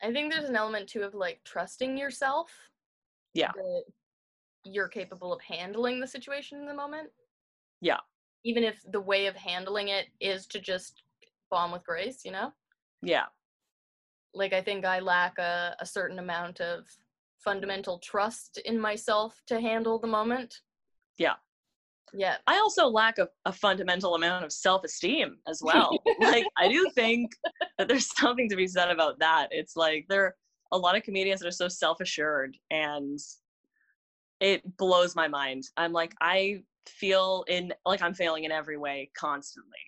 I think there's an element too of like trusting yourself. Yeah. That you're capable of handling the situation in the moment. Yeah. Even if the way of handling it is to just bomb with grace, you know? yeah Like I think I lack a, a certain amount of fundamental trust in myself to handle the moment. Yeah. Yeah. I also lack a, a fundamental amount of self esteem as well. like, I do think that there's something to be said about that. It's like there are a lot of comedians that are so self assured, and it blows my mind. I'm like, I feel in like I'm failing in every way constantly.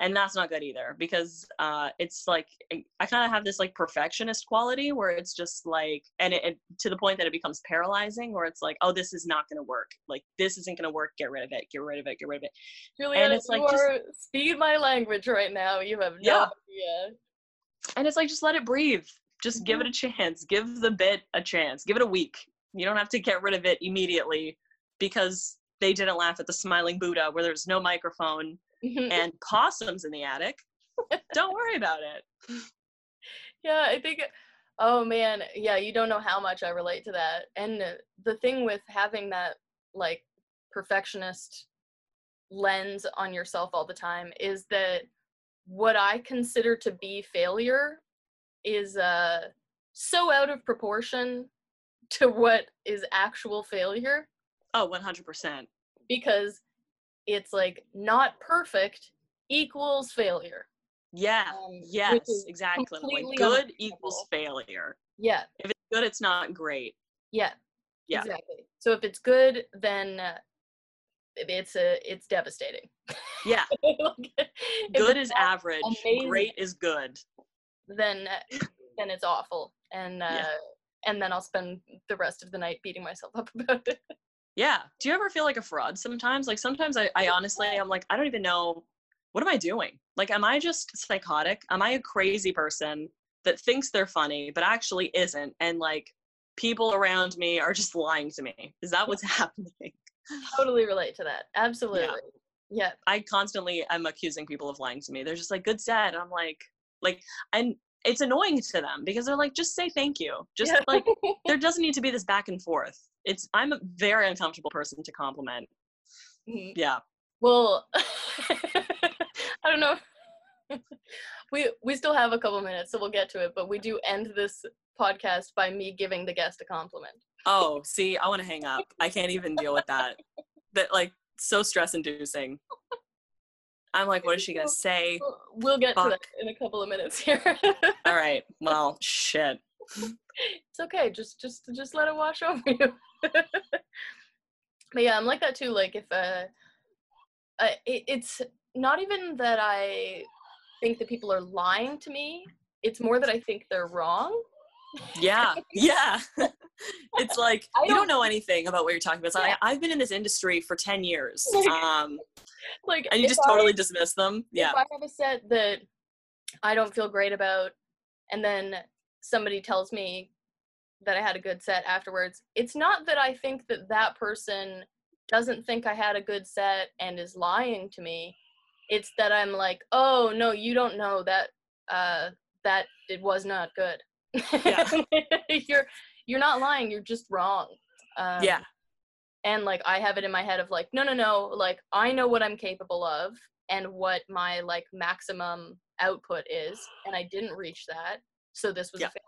And that's not good either because uh, it's like I- I kind of have this like perfectionist quality where it's just like, and it, it to the point that it becomes paralyzing, where it's like, oh, this is not going to work. Like this isn't going to work. Get rid of it. Get rid of it. Get rid of it. Juliana, it's like just- speaking my language right now. You have no Yeah. idea. and it's like just let it breathe just give it a chance give the bit a chance give it a week you don't have to get rid of it immediately because they didn't laugh at the smiling buddha where there's no microphone and possums in the attic don't worry about it Yeah, I think. Oh man, yeah, you don't know how much I relate to that. And the thing with having that like perfectionist lens on yourself all the time is that what I consider to be failure is uh so out of proportion to what is actual failure oh 100% because it's like not perfect equals failure. yeah Um, yes exactly like good equals failure Yeah, if it's good it's not great Yeah. Yeah. Exactly. So if it's good, then uh, it's a it's devastating. yeah Like, good is average amazing. great is good then uh, then it's awful, and uh, Yeah. and then I'll spend the rest of the night beating myself up about it. Yeah. Do you ever feel like a fraud sometimes? Like sometimes I, I honestly I'm like, I don't even know what am I doing? Like, am I just psychotic? Am I a crazy person that thinks they're funny but actually isn't? And like people around me are just lying to me. Is that what's happening? totally relate to that. Absolutely. Yeah. I constantly am accusing people of lying to me. They're just like, good set. I'm like, like, and it's annoying to them because they're like, just say thank you. Just Yeah. like there doesn't need to be this back and forth. It's I'm a very uncomfortable person to compliment. Mhm. Yeah. Well, I don't know. we we still have a couple minutes, so we'll get to it. But we do end this podcast by me giving the guest a compliment. Oh, see, I want to hang up. I can't even deal with that. That like so stress inducing. I'm like, what is she gonna say? We'll, get to that in a couple of minutes here. All right. Well, shit. it's okay. Just just just let it wash over you. but yeah, I'm like that too. Like if uh, I, it, it's not even that I think that people are lying to me. It's more that I think they're wrong. Yeah. Yeah. it's like I you don't don't- know anything about what you're talking about. So Yeah. I, I've been in this industry for 10 years. Um, Like and you just I- totally dismiss them. Yeah. If I have a set that I don't feel great about, and then somebody tells me that I had a good set afterwards, it's not that I think that that person doesn't think I had a good set and is lying to me. It's that I'm like, oh no, you don't know that uh, that it was not good. Yeah. you're you're not lying. You're just wrong. Um, Yeah. and like i have it in my head of like no no no like i know what i'm capable of and what my like maximum output is and i didn't reach that so this was Yeah. a failure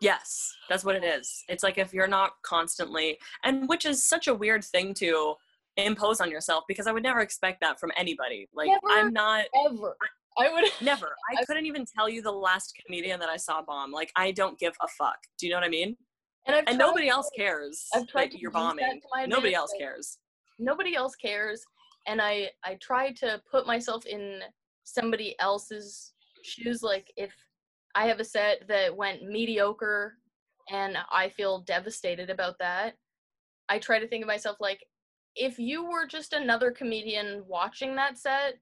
Yes, that's what it is. It's like if you're not constantly, and which is such a weird thing to impose on yourself because I would never expect that from anybody. Like, Never. I'm not, ever i would never. I I- couldn't even tell you the last comedian that I saw bomb. Like, I don't give a fuck. Do you know what I mean? and, I've And nobody to- else cares I've tried that to you're use that Nobody else cares. nobody else cares and i i try to put myself in somebody else's shoes like if i have a set that went mediocre and i feel devastated about that i try to think of myself like if you were just another comedian watching that set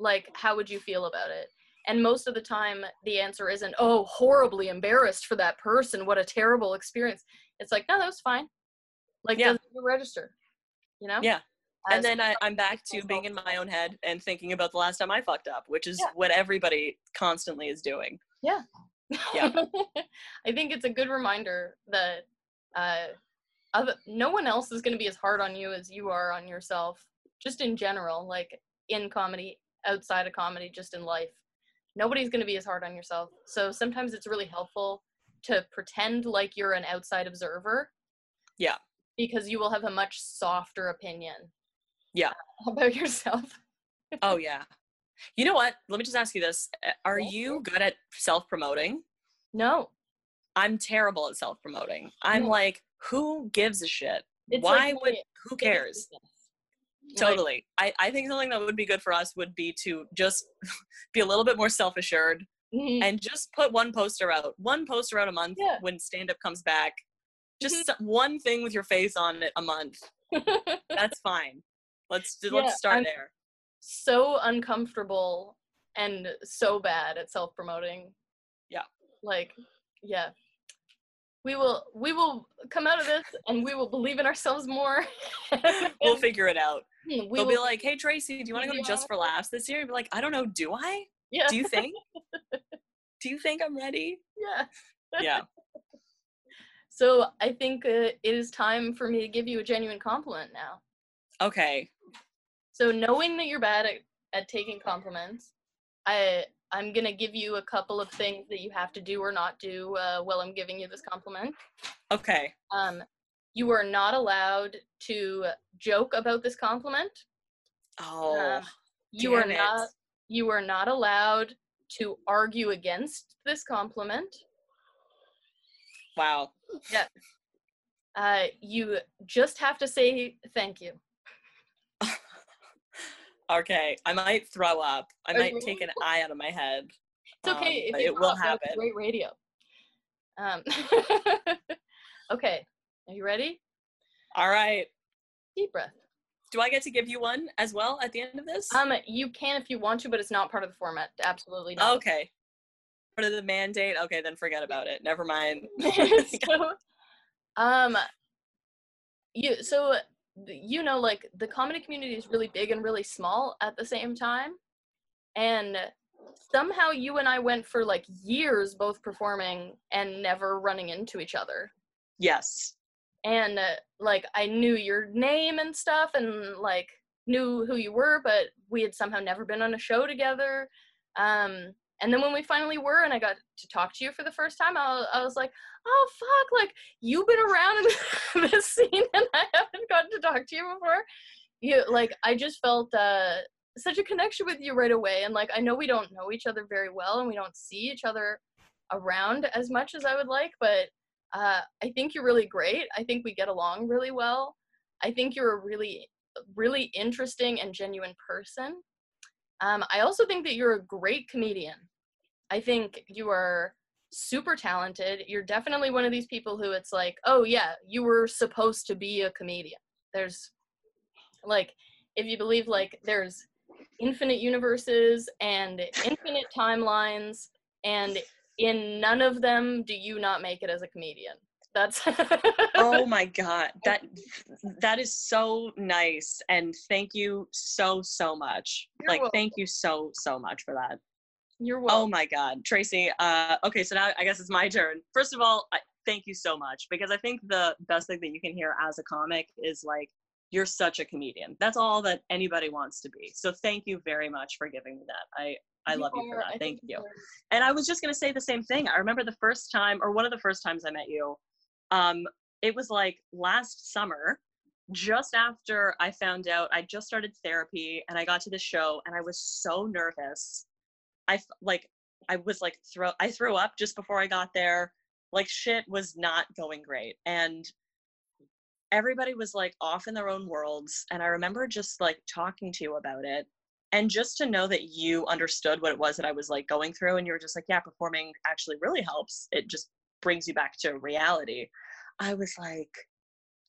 like how would you feel about it and most of the time the answer isn't oh horribly embarrassed for that person what a terrible experience it's like no that was fine like Yeah. doesn't register you know Yeah. As- and then I, I'm back to being in my own head and thinking about the last time I fucked up, which is Yeah. what everybody constantly is doing. Yeah. Yeah. I think it's a good reminder that uh, other, no one else is going to be as hard on you as you are on yourself, just in general, like in comedy, outside of comedy, just in life. Nobody's going to be as hard on yourself. So sometimes it's really helpful to pretend like you're an outside observer. Yeah. Because you will have a much softer opinion. Yeah. About yourself. Oh yeah. You know what? Let me just ask you this: Are you good at self-promoting? No. I'm terrible at self-promoting. I'm Yeah. like, who gives a shit? It's Why like would? Who cares? Weakness. Like, Totally. I, I think something that would be good for us would be to just be a little bit more self-assured mhm. and just put one poster out, one poster out a month Yeah. when stand-up comes back. Just Mhm. one thing with your face on it a month. That's fine. Let's Yeah, let's start I'm- there. so uncomfortable and so bad at self promoting. Yeah. Like, yeah. We will we will come out of this and we will believe in ourselves more. We'll figure it out. we They'll will be like, "Hey Tracy, do you want to go to Just for Laughs this year?" And be like, "I don't know. Do I? yeah, Do you think? do you think I'm ready?" yeah. Yeah. So I think uh, it is time for me to give you a genuine compliment now. Okay. So knowing that you're bad at, at taking compliments, I I'm gonna give you a couple of things that you have to do or not do uh, while I'm giving you this compliment. Okay. Um, you are not allowed to joke about this compliment. Oh. Um, you are it. not you are not allowed to argue against this compliment. wow. Uh, you just have to say thank you. Okay. I might throw up. I might take an eye out of my head. It's okay Um, if you it will happen. Great radio. Um, okay, are you ready? All right. Deep breath. Do I get to give you one as well at the end of this? Um, you can if you want to, but it's not part of the format. Absolutely not. okay. Part of the mandate. Okay, then forget about it. Never mind. so, um, you so you know like the comedy community is really big and really small at the same time, and somehow you and I went for like years both performing and never running into each other. yes. And uh, like I knew your name and stuff, and like knew who you were, but we had somehow never been on a show together. Um, and then when we finally were, and I got to talk to you for the first time, I, I was like, "Oh fuck! Like you've been around in this scene, and I haven't gotten to talk to you before." You like I just felt uh, such a connection with you right away, and like I know we don't know each other very well, and we don't see each other around as much as I would like, but uh, I think you're really great. I think we get along really well. I think you're a really, really interesting and genuine person. Um, I also think that you're a great comedian. I think you are super talented. You're definitely one of these people who it's like, oh yeah, you were supposed to be a comedian. There's like, if you believe like there's infinite universes and infinite timelines, and in none of them do you not make it as a comedian. That's oh my god that that is so nice and thank you so so much You're like welcome. thank you so so much for that You're oh my god tracy uh okay so now i guess it's my turn first of all I, thank you so much because i think the best thing that you can hear as a comic is like you're such a comedian that's all that anybody wants to be so thank you very much for giving me that i i love you for are. I that thank you and I was just gonna say the same thing. I remember the first time, or one of the first times I met you. Um, it was like last summer, just after I found out I just started therapy, and I got to the show, and I was so nervous. I like I was like throw I threw up just before I got there. Like shit was not going great, and everybody was like off in their own worlds. And I remember just like talking to you about it, and just to know that you understood what it was that I was like going through and you were just like yeah performing actually really helps it just brings you back to reality I was like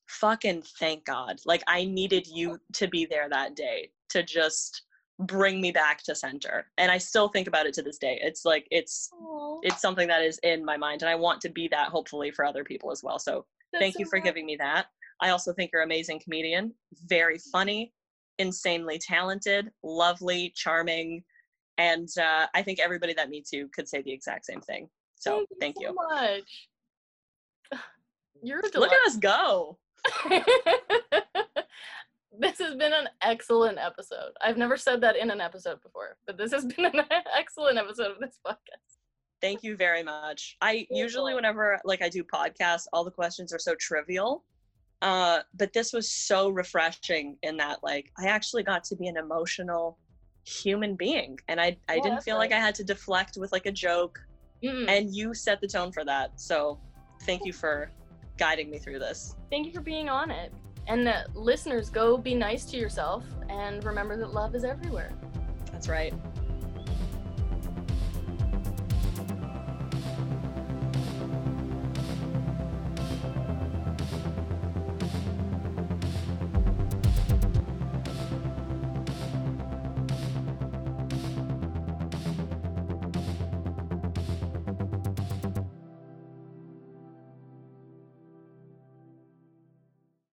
fucking thank god like I needed you to be there that day to just bring me back to center. And I still think about it to this day. It's like it's it's something that is in my mind and I want to be that hopefully for other people as well. So thank you for giving me that. I also think you're an amazing comedian, very funny, insanely talented, lovely, charming, and uh, I think everybody that meets you could say the exact same thing. So thank you. Thank you so much. You're a Look at us go. this has been an excellent episode. I've never said that in an episode before, but this has been an excellent episode of this podcast. Thank you very much. I usually whenever like I do podcasts, all the questions are so trivial. Uh, but this was so refreshing in that like I actually got to be an emotional human being and I, I Yeah, didn't feel like I had to deflect with like a joke Mm-mm. and you set the tone for that. So thank you for guiding me through this. Thank you for being on it. And uh, listeners, go be nice to yourself and remember that love is everywhere. That's right.